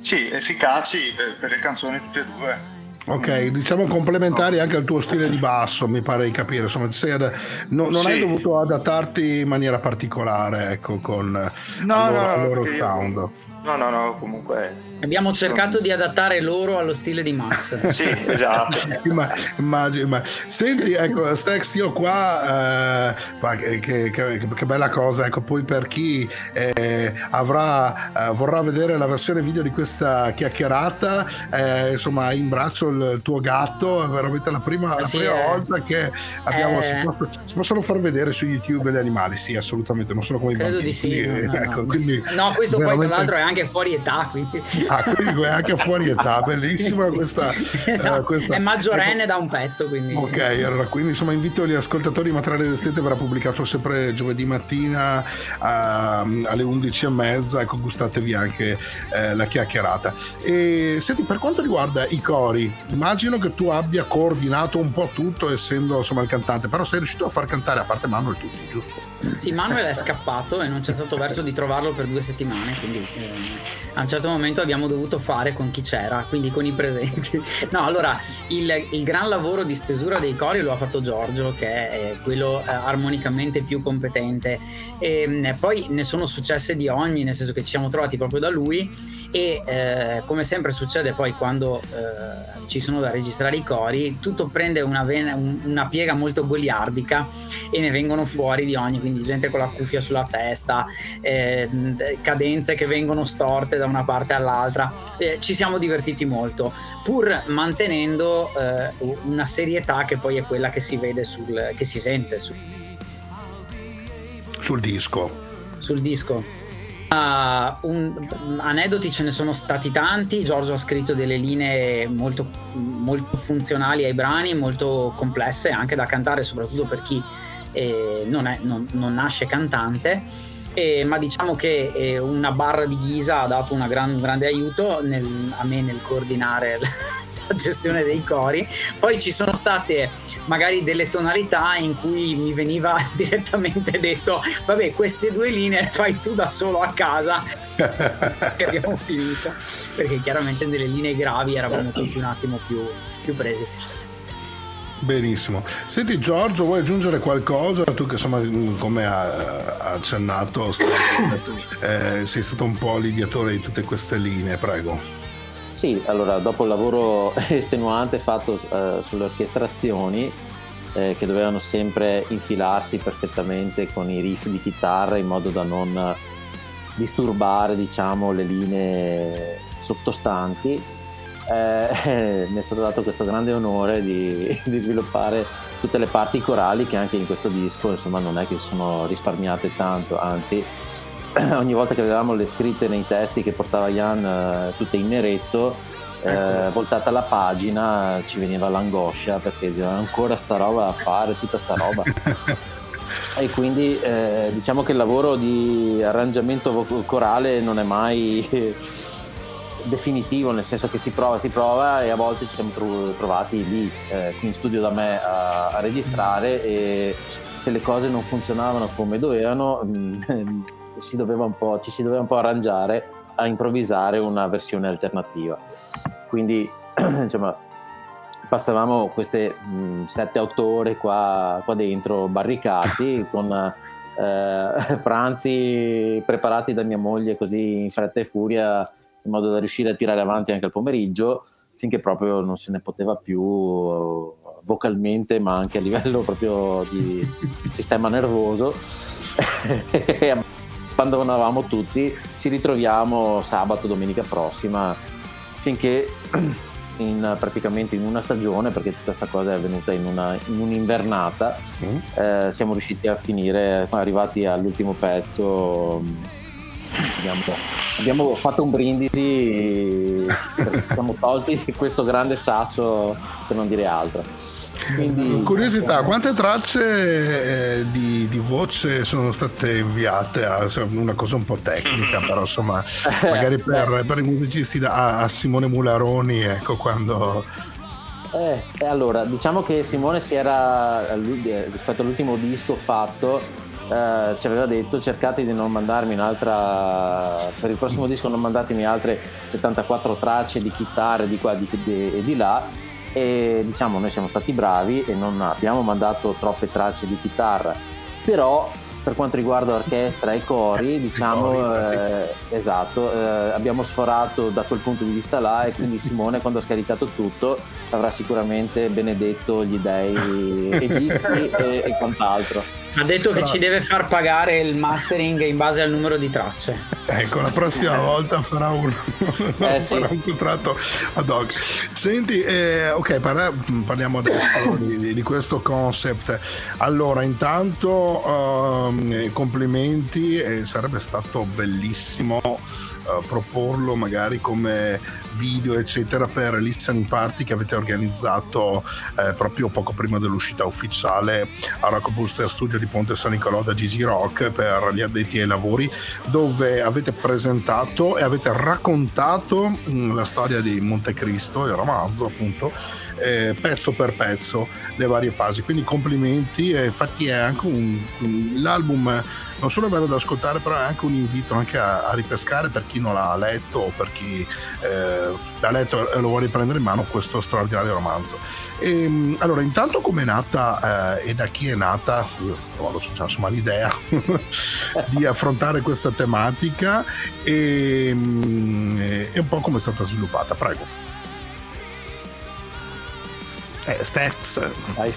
sì, efficaci per, per le canzoni tutte e due Ok, diciamo complementari anche al tuo stile di basso, mi pare di capire. Insomma, sei ad- no- non Sì. hai dovuto adattarti in maniera particolare, ecco, con No, il loro, no, il loro perché io- sound. No, no, no, comunque. Abbiamo cercato di adattare loro allo stile di Max. Sì, esatto. Imma- immagino, ma- Senti, ecco, Stex, io qua, eh, ma che, che- che- bella cosa, ecco, poi per chi eh, avrà, eh, vorrà vedere la versione video di questa chiacchierata, eh, insomma, in braccio il tuo gatto, è veramente la prima, la Sì, prima eh. volta che abbiamo, Eh. si, possono, si possono far vedere su YouTube gli animali, sì, assolutamente, non sono come Credo bambini. di sì. no, quindi, no, no. ecco, quindi No, questo poi tra l'altro è anche fuori età, quindi... Ah, quindi è anche fuori età, bellissima Sì, questa, eh, Esatto, questa- È maggiorenne da un pezzo, quindi... Ok, allora quindi insomma invito gli ascoltatori di Materiale Resistente verrà pubblicato sempre giovedì mattina a- alle 11.30, ecco gustatevi anche eh, la chiacchierata. E senti, per quanto riguarda i cori, immagino che tu abbia coordinato un po' tutto essendo insomma il cantante, però sei riuscito a far cantare a parte Manuel tutti, giusto? Sì, Manuel è scappato e non c'è stato verso di trovarlo per due settimane, quindi eh, a un certo momento abbiamo dovuto fare con chi c'era, quindi con i presenti. No, allora, il, il gran lavoro di stesura dei cori lo ha fatto Giorgio, che è quello eh, armonicamente più competente. E mh, poi ne sono successe di ogni, nel senso che ci siamo trovati proprio da lui e eh, come sempre succede poi quando eh, ci sono da registrare i cori tutto prende una, vena- un- una piega molto goliardica e ne vengono fuori di ogni quindi gente con la cuffia sulla testa eh, cadenze che vengono storte da una parte all'altra Eh, ci siamo divertiti molto pur mantenendo eh, una serietà che poi è quella che si vede sul, che si sente sul, Sul disco. sul disco. Ah, un- aneddoti ce ne sono stati tanti. Giorgio ha scritto delle linee molto, molto funzionali ai brani, molto complesse anche da cantare, soprattutto per chi eh, non, è- non- non nasce cantante. Eh, ma diciamo che eh, una barra di ghisa ha dato gran- un grande aiuto nel- a me nel coordinare la gestione dei cori. Poi ci sono state magari delle tonalità in cui mi veniva direttamente detto vabbè queste due linee le fai tu da solo a casa che abbiamo finito perché chiaramente nelle linee gravi eravamo tutti un attimo più, più presi Benissimo. Senti Giorgio, vuoi aggiungere qualcosa? Tu che insomma, come ha accennato, eh, sei stato un po' l'ideatore di tutte queste linee, prego. Sì, allora dopo il lavoro estenuante fatto eh, sulle orchestrazioni, eh, che dovevano sempre infilarsi perfettamente con i riff di chitarra in modo da non disturbare diciamo, le linee sottostanti, eh, mi è stato dato questo grande onore di, di sviluppare tutte le parti corali che anche in questo disco insomma non è che sono risparmiate tanto, anzi ogni volta che vedevamo le scritte nei testi che portava Jan eh, tutte in neretto eh, voltata la pagina ci veniva l'angoscia perché diceva ancora sta roba da fare tutta sta roba e quindi eh, diciamo che il lavoro di arrangiamento corale non è mai definitivo nel senso che si prova si prova e a volte ci siamo tro- trovati lì eh, qui in studio da me a, a registrare e se le cose non funzionavano come dovevano mm, si doveva un po', ci si doveva un po' arrangiare a improvvisare una versione alternativa. Quindi insomma passavamo queste 7-8 ore qua, qua dentro barricati con eh, pranzi preparati da mia moglie così in fretta e furia in modo da riuscire a tirare avanti anche il pomeriggio finché proprio non se ne poteva più vocalmente ma anche a livello proprio di sistema nervoso abbandonavamo tutti ci ritroviamo sabato domenica prossima finché in, praticamente in una stagione perché tutta questa cosa è avvenuta in, una, in un'invernata eh, siamo riusciti a finire arrivati all'ultimo pezzo abbiamo, abbiamo fatto un brindisi siamo tolti questo grande sasso per non dire altro quindi Curiosità, quante tracce eh, di, di voce sono state inviate? A, una cosa un po' tecnica, però insomma, magari per, per i musicisti da, a, a Simone Mularoni, ecco quando. Eh, e allora, diciamo che Simone si era, rispetto all'ultimo disco fatto, eh, ci aveva detto cercate di non mandarmi un'altra, per il prossimo disco non mandatemi altre 74 tracce di chitarre di qua di- di- e di là, e diciamo noi siamo stati bravi e non abbiamo mandato troppe tracce di chitarra, però per quanto riguarda orchestra e cori, diciamo, eh, esatto, eh, abbiamo sforato da quel punto di vista là e quindi Simone quando ha scaricato tutto avrà sicuramente benedetto gli dei egizi e, e quant'altro. Ha detto che ci deve far pagare il mastering in base al numero di tracce. Ecco, la prossima volta farà un, Eh, sì. farà un contratto ad hoc. Senti, eh, ok, parla- parliamo adesso di, di- di questo concept. Allora, intanto ehm, complimenti, e sarebbe stato bellissimo eh, proporlo magari come video eccetera per listening party che avete organizzato eh, proprio poco prima dell'uscita ufficiale a Rock Booster Studio di Ponte San Nicolò da Gigi Rock per gli addetti ai lavori dove avete presentato e avete raccontato mh, la storia di Montecristo il romanzo appunto eh, pezzo per pezzo le varie fasi. Quindi complimenti e infatti è anche un, un- l'album non solo è bello da ascoltare però è anche un invito anche a, a ripescare per chi non l'ha letto o per chi eh, l'ha letto e lo vuole prendere in mano questo straordinario romanzo. E, allora intanto come è nata eh, e da chi è nata insomma l'idea di affrontare questa tematica e, mm, e un po' come è stata sviluppata. Prego. Eh, Stax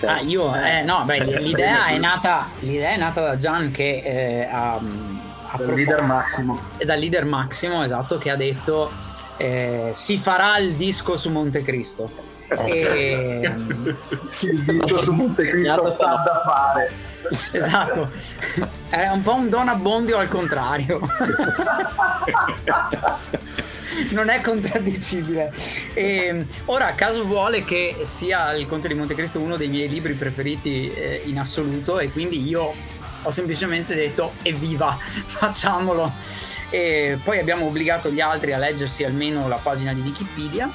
Ah, io, eh, no, beh, l'idea è nata, l'idea è nata da Gian che eh, ha, ha Dal leader Massimo. dal leader Massimo, esatto, che ha detto eh, si farà il disco su Montecristo. E, Il disco su Montecristo sta da fare. esatto, è un po' un Don Abbondio al contrario. non è contraddicibile. E, ora, caso vuole che sia il Conte di Montecristo uno dei miei libri preferiti eh, in assoluto, e quindi io ho semplicemente detto evviva, facciamolo. E poi abbiamo obbligato gli altri a leggersi almeno la pagina di Wikipedia.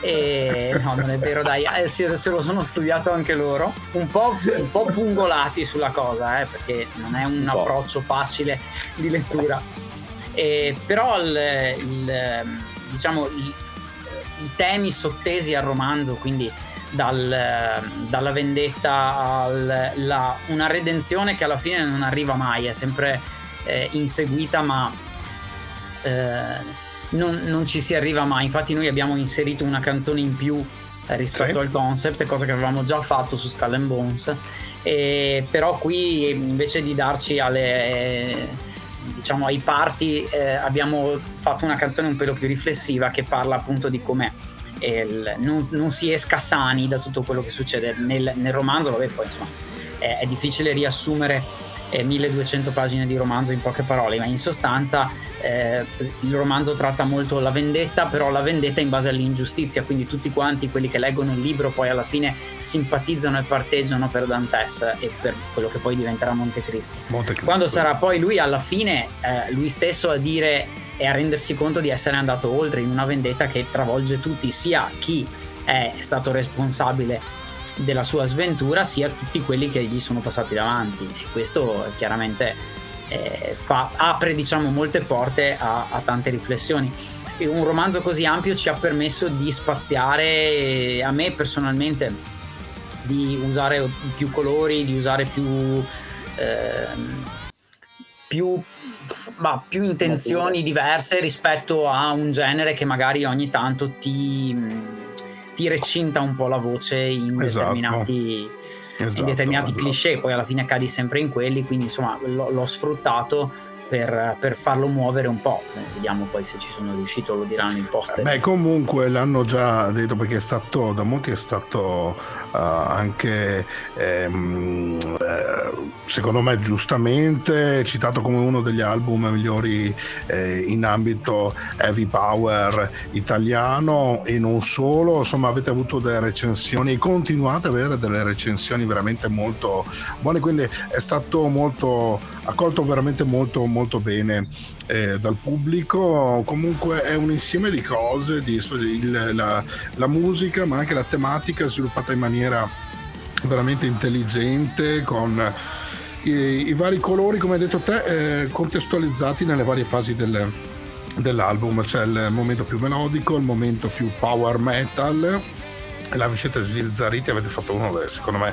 E no, non è vero, dai, eh, se, se lo sono studiato anche loro. Un po', un po' pungolati sulla cosa, eh, perché non è un approccio facile di lettura. E, però il- il, diciamo, i, i temi sottesi al romanzo, quindi dal- dalla vendetta a una redenzione che alla fine non arriva mai, è sempre eh, inseguita, ma eh, non, non ci si arriva mai. Infatti, noi abbiamo inserito una canzone in più eh, rispetto Sì. al concept, cosa che avevamo già fatto su Skull and Bones. E, però qui invece di darci alle diciamo ai parti eh, abbiamo fatto una canzone un pelo più riflessiva che parla appunto di come il- non, non si esca sani da tutto quello che succede nel, nel romanzo vabbè poi insomma è, è difficile riassumere eh, 1200 pagine di romanzo in poche parole ma in sostanza eh, il romanzo tratta molto la vendetta però la vendetta in base all'ingiustizia quindi tutti quanti quelli che leggono il libro poi alla fine simpatizzano e parteggiano per Dantes e per quello che poi diventerà Montecristo Montecristo. quando sarà poi lui alla fine, eh, lui stesso a dire e a rendersi conto di essere andato oltre in una vendetta che travolge tutti, sia chi è stato responsabile della sua sventura, sia tutti quelli che gli sono passati davanti. E questo chiaramente eh, fa- apre diciamo molte porte a, a tante riflessioni. E un romanzo così ampio ci ha permesso di spaziare, eh, a me personalmente, di usare più colori, di usare più, ehm, più, ma, più intenzioni diverse rispetto a un genere che magari ogni tanto ti, ti recinta un po' la voce in Esatto. determinati, Esatto, in determinati esatto. cliché, poi alla fine cadi sempre in quelli, quindi insomma l'ho, l'ho sfruttato per, per farlo muovere un po'. Eh, Vediamo poi se ci sono riuscito, lo diranno in post. Beh, comunque l'hanno già detto perché è stato, da molti è stato eh, anche, ehm, eh, secondo me giustamente, citato come uno degli album migliori eh, in ambito heavy power italiano e non solo, insomma avete avuto delle recensioni continuate ad avere delle recensioni veramente molto buone, quindi è stato molto accolto veramente molto molto bene eh, dal pubblico. Comunque è un insieme di cose di, il- la, la musica ma anche la tematica sviluppata in maniera veramente intelligente con i, i vari colori come hai detto te eh, contestualizzati nelle varie fasi del- dell'album. C'è il momento più melodico il momento più power metal. La siete sbizzarriti avete fatto uno secondo me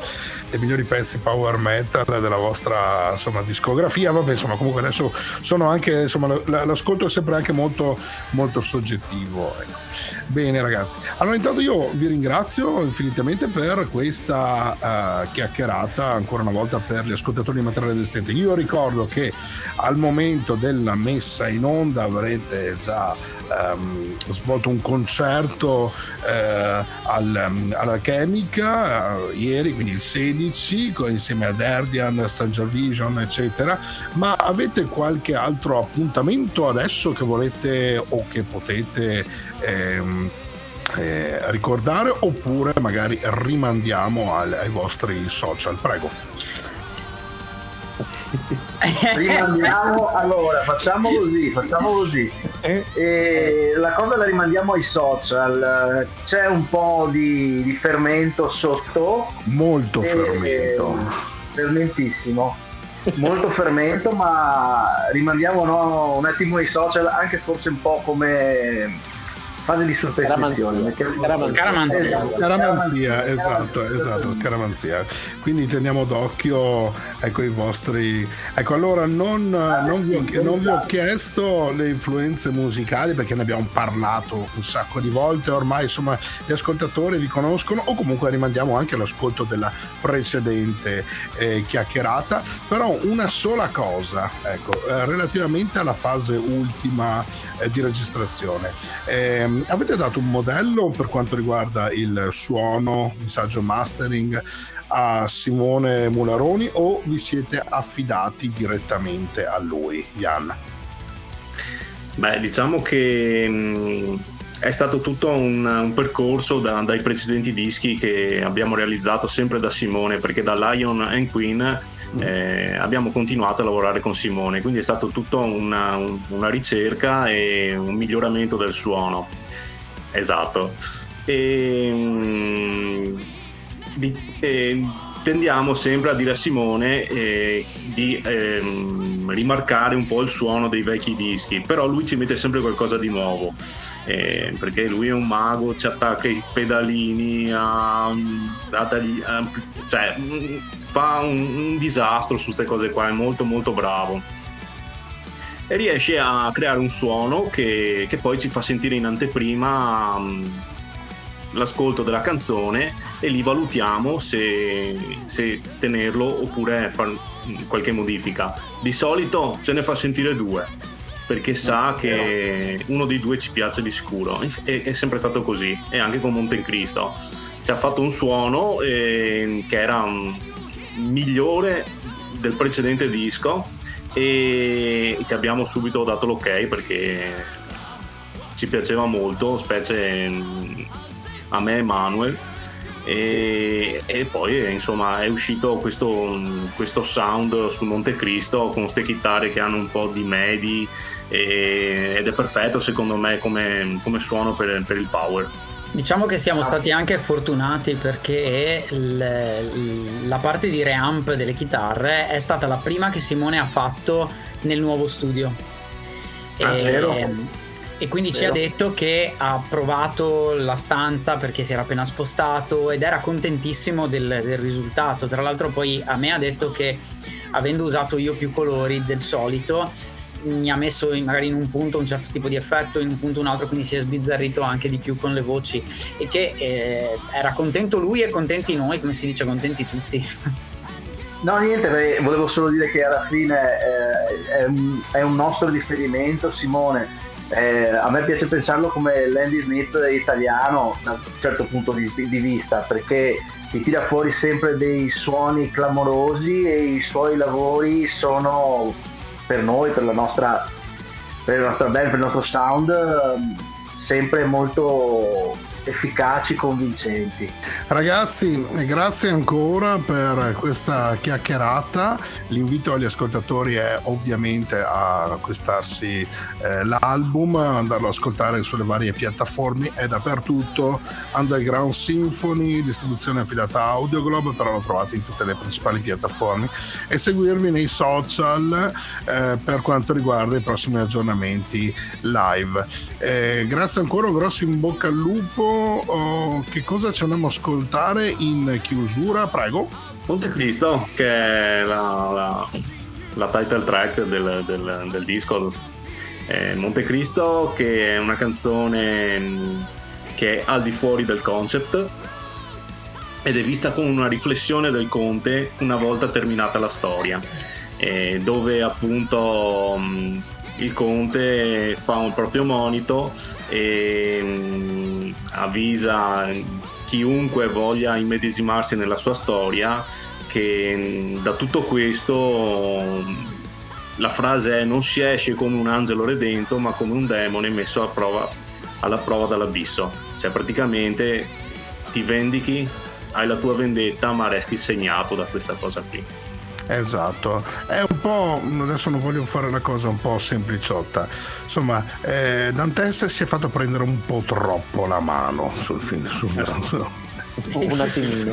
dei migliori pezzi power metal della vostra insomma, discografia. Vabbè insomma comunque adesso sono anche insomma l'ascolto è sempre anche molto molto soggettivo ecco. bene ragazzi. Allora intanto io vi ringrazio infinitamente per questa uh, chiacchierata ancora una volta per gli ascoltatori di materiale resistente. Io ricordo che al momento della messa in onda avrete già um, svolto un concerto uh, al, um, alla Chemica uh, ieri, quindi il 16, insieme ad Erdian, Stranger Vision, eccetera. Ma avete qualche altro appuntamento adesso che volete o che potete ehm, eh, ricordare oppure magari rimandiamo al, ai vostri social? Prego. rimandiamo allora facciamo così facciamo così. Eh? e la cosa la rimandiamo ai social. C'è un po' di, di fermento sotto. Molto fermento. fermentissimo. Molto fermento ma rimandiamo no, un attimo ai social anche forse un po' come fase di superstizione. Scaramanzia. Scaramanzia, esatto, esatto, scaramanzia. Quindi teniamo d'occhio ecco, i vostri... Ecco, allora non, non, vi ho, non, vi ho, chiesto le influenze musicali perché ne abbiamo parlato un sacco di volte, ormai insomma gli ascoltatori vi conoscono o comunque rimandiamo anche l'ascolto della precedente eh, chiacchierata, però una sola cosa, ecco, eh, relativamente alla fase ultima eh, di registrazione. Eh, avete dato un modello per quanto riguarda il suono, messaggio mastering a Simone Mularoni o vi siete affidati direttamente a lui, Jan? Beh, diciamo che mh, è stato tutto un, un percorso da, dai precedenti dischi che abbiamo realizzato sempre da Simone, perché da Lion and Queen eh, abbiamo continuato a lavorare con Simone, quindi è stato tutto una, una ricerca e un miglioramento del suono. Esatto. E, mm, di, e, tendiamo sempre a dire a Simone eh, di ehm, rimarcare un po' il suono dei vecchi dischi, però lui ci mette sempre qualcosa di nuovo. Eh, perché lui è un mago, ci attacca i pedalini, a, a, a, cioè, fa un, un disastro su queste cose qua, è molto molto bravo e riesce a creare un suono che, che poi ci fa sentire in anteprima um, l'ascolto della canzone e lì valutiamo se, se, tenerlo oppure fare qualche modifica. Di solito ce ne fa sentire due perché sa che uno dei due ci piace di sicuro. È, è sempre stato così e anche con Montecristo. Ci ha fatto un suono eh, che era um, migliore del precedente disco e che abbiamo subito dato l'ok perché ci piaceva molto, specie mm, a me e Manuel. E, e, poi insomma è uscito questo, questo sound su Montecristo con queste chitarre che hanno un po' di medi e, ed è perfetto secondo me come, come suono per, per il power. Diciamo che siamo stati anche fortunati perché il, la parte di reamp delle chitarre è stata la prima che Simone ha fatto nel nuovo studio. Ah, e, e quindi vero. ci ha detto che ha provato la stanza perché si era appena spostato ed era contentissimo del, del risultato. Tra l'altro poi a me ha detto che avendo usato io più colori del solito, mi ha messo magari in un punto un certo tipo di effetto, in un punto un altro, quindi si è sbizzarrito anche di più con le voci e che eh, era contento lui e contenti noi, come si dice, contenti tutti. No, niente, volevo solo dire che alla fine eh, è, un, è, un, nostro riferimento, Simone. Eh, a me piace pensarlo come l'Andy Smith italiano da un certo punto di, di vista, perché ti tira fuori sempre dei suoni clamorosi e i suoi lavori sono per noi, per la nostra, per la nostra band, per il nostro sound, sempre molto efficaci, convincenti. Ragazzi, grazie ancora per questa chiacchierata. L'invito agli ascoltatori è ovviamente a acquistarsi eh, l'album, andarlo ad ascoltare sulle varie piattaforme, è dappertutto. Underground Symphony, distribuzione affidata a Audioglobe, però lo trovate in tutte le principali piattaforme. E seguirmi nei social eh, per quanto riguarda i prossimi aggiornamenti live. Eh, grazie ancora, un grosso in bocca al lupo oh, che cosa ci andiamo a ascoltare in chiusura? Prego. Montecristo, che è la, la, la title track del, del, del disco. Eh, Montecristo, che è una canzone mh, che è al di fuori del concept ed è vista come una riflessione del conte una volta terminata la storia, eh, dove appunto mh, il conte fa un proprio monito e mh, avvisa chiunque voglia immedesimarsi nella sua storia che da tutto questo la frase è non si esce come un angelo redento ma come un demone messo prova, alla prova dall'abisso cioè praticamente ti vendichi hai la tua vendetta ma resti segnato da questa cosa qui Esatto, è un po', adesso non voglio fare una cosa un po' sempliciotta, insomma eh, Dantes si è fatto prendere un po' troppo la mano sul film, sul, un attimino.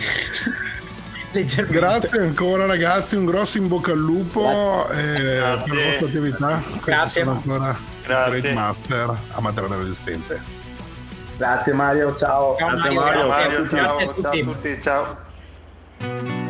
Grazie ancora ragazzi, un grosso in bocca al lupo eh, per la vostra attività. Grazie. Sono ancora Grazie. Great Master a materiale resistente. Grazie Mario, ciao. Grazie Mario, ciao a Mario, tutti. ciao, Grazie a ciao a tutti. tutti, ciao.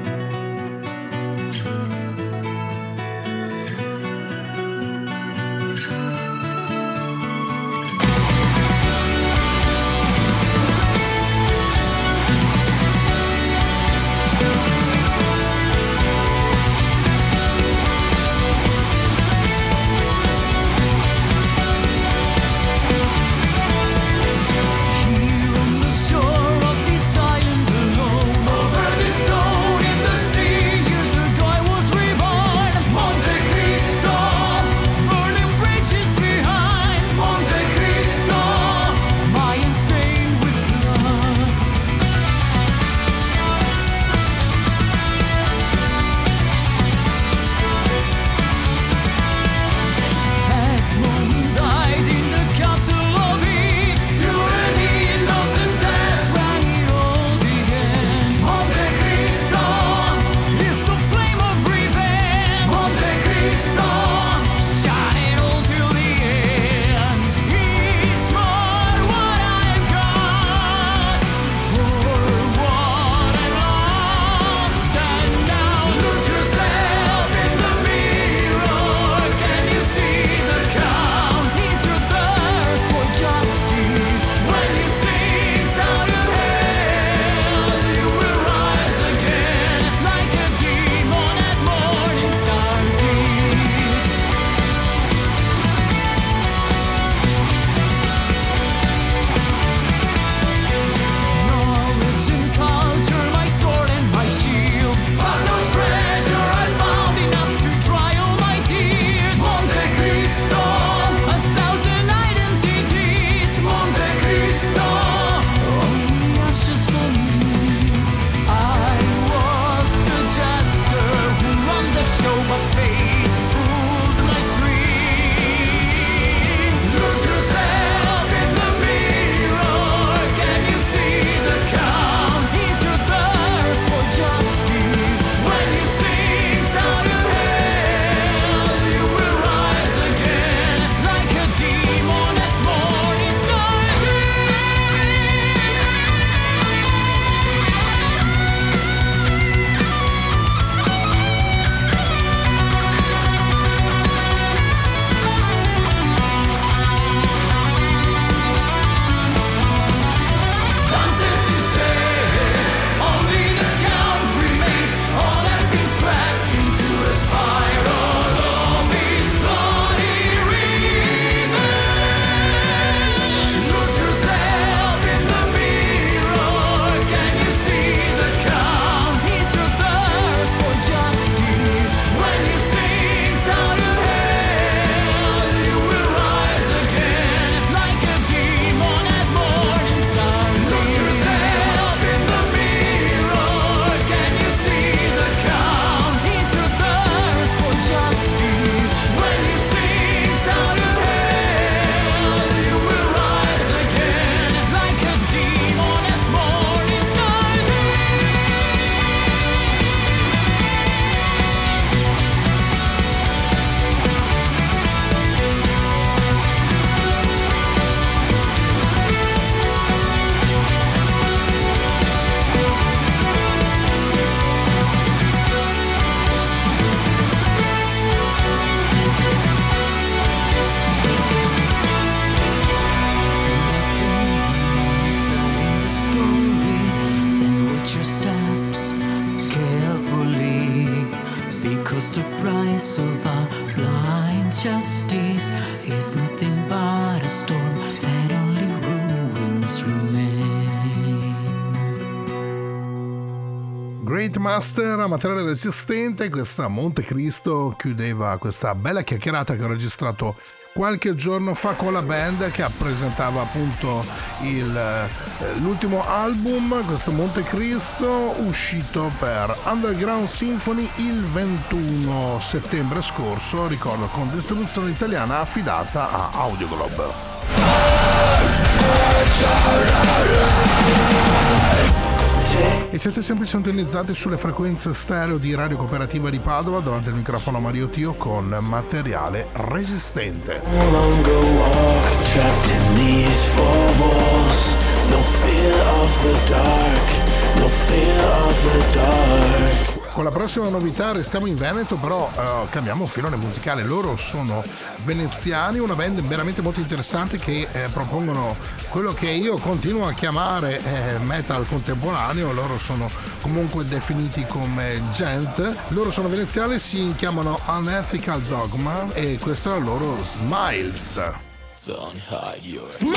Cause the price of our blind justice is nothing but a storm. Great Master materiale resistente, questa Monte Cristo chiudeva questa bella chiacchierata che ho registrato qualche giorno fa con la band che presentava appunto il, eh, l'ultimo album, questo Monte Cristo, uscito per Underground Symphony il 21 settembre scorso, ricordo con distribuzione italiana affidata a Audio Globe. E siete sempre sintonizzati sulle frequenze stereo di Radio Cooperativa di Padova davanti al microfono Mario Tio con materiale resistente. No fear of the dark, Con la prossima novità restiamo in Veneto, però uh, cambiamo filone musicale. Loro sono veneziani, una band veramente molto interessante che eh, propongono quello che io continuo a chiamare eh, metal contemporaneo. Loro sono comunque definiti come gent. Loro sono veneziani, si chiamano Unethical Dogma e questa è la loro Smiles. Don't hide your smile.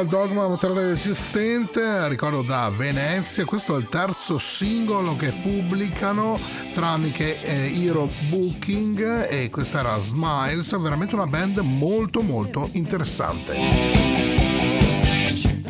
Unethical Dogma materiale resistente, ricordo da Venezia, questo è il terzo singolo che pubblicano tramite eh, Hero Booking e questa era Smiles, veramente una band molto molto interessante.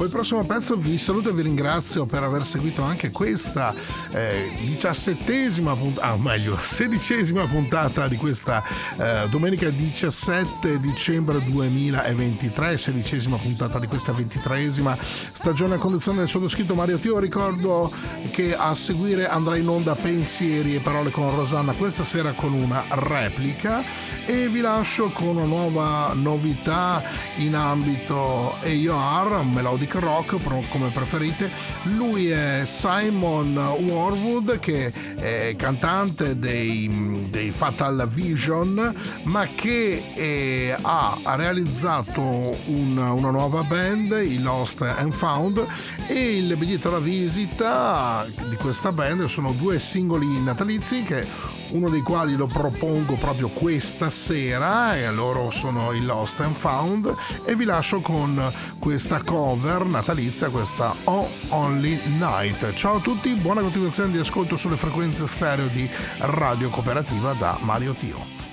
Il prossimo pezzo vi saluto e vi ringrazio per aver seguito anche questa eh, diciassettesima puntata, ah meglio, sedicesima puntata di questa eh, domenica 17 dicembre 2023, sedicesima puntata di questa ventitreesima stagione a conduzione del sottoscritto Mario Tio. Ricordo che a seguire andrà in onda pensieri e parole con Rosanna questa sera con una replica e vi lascio con una nuova novità in ambito AR, melodic rock come preferite. Lui è Simon Warwood che è cantante dei, dei Fatal Vision ma che è, ha realizzato un, una nuova band, i Lost and Found e il biglietto alla visita di questa band sono due singoli natalizi che uno dei quali lo propongo proprio questa sera e loro sono i Lost and Found e vi lascio con questa cover natalizia, questa Oh Only Night. Ciao a tutti, buona continuazione di ascolto sulle frequenze stereo di Radio Cooperativa da Mario Tio.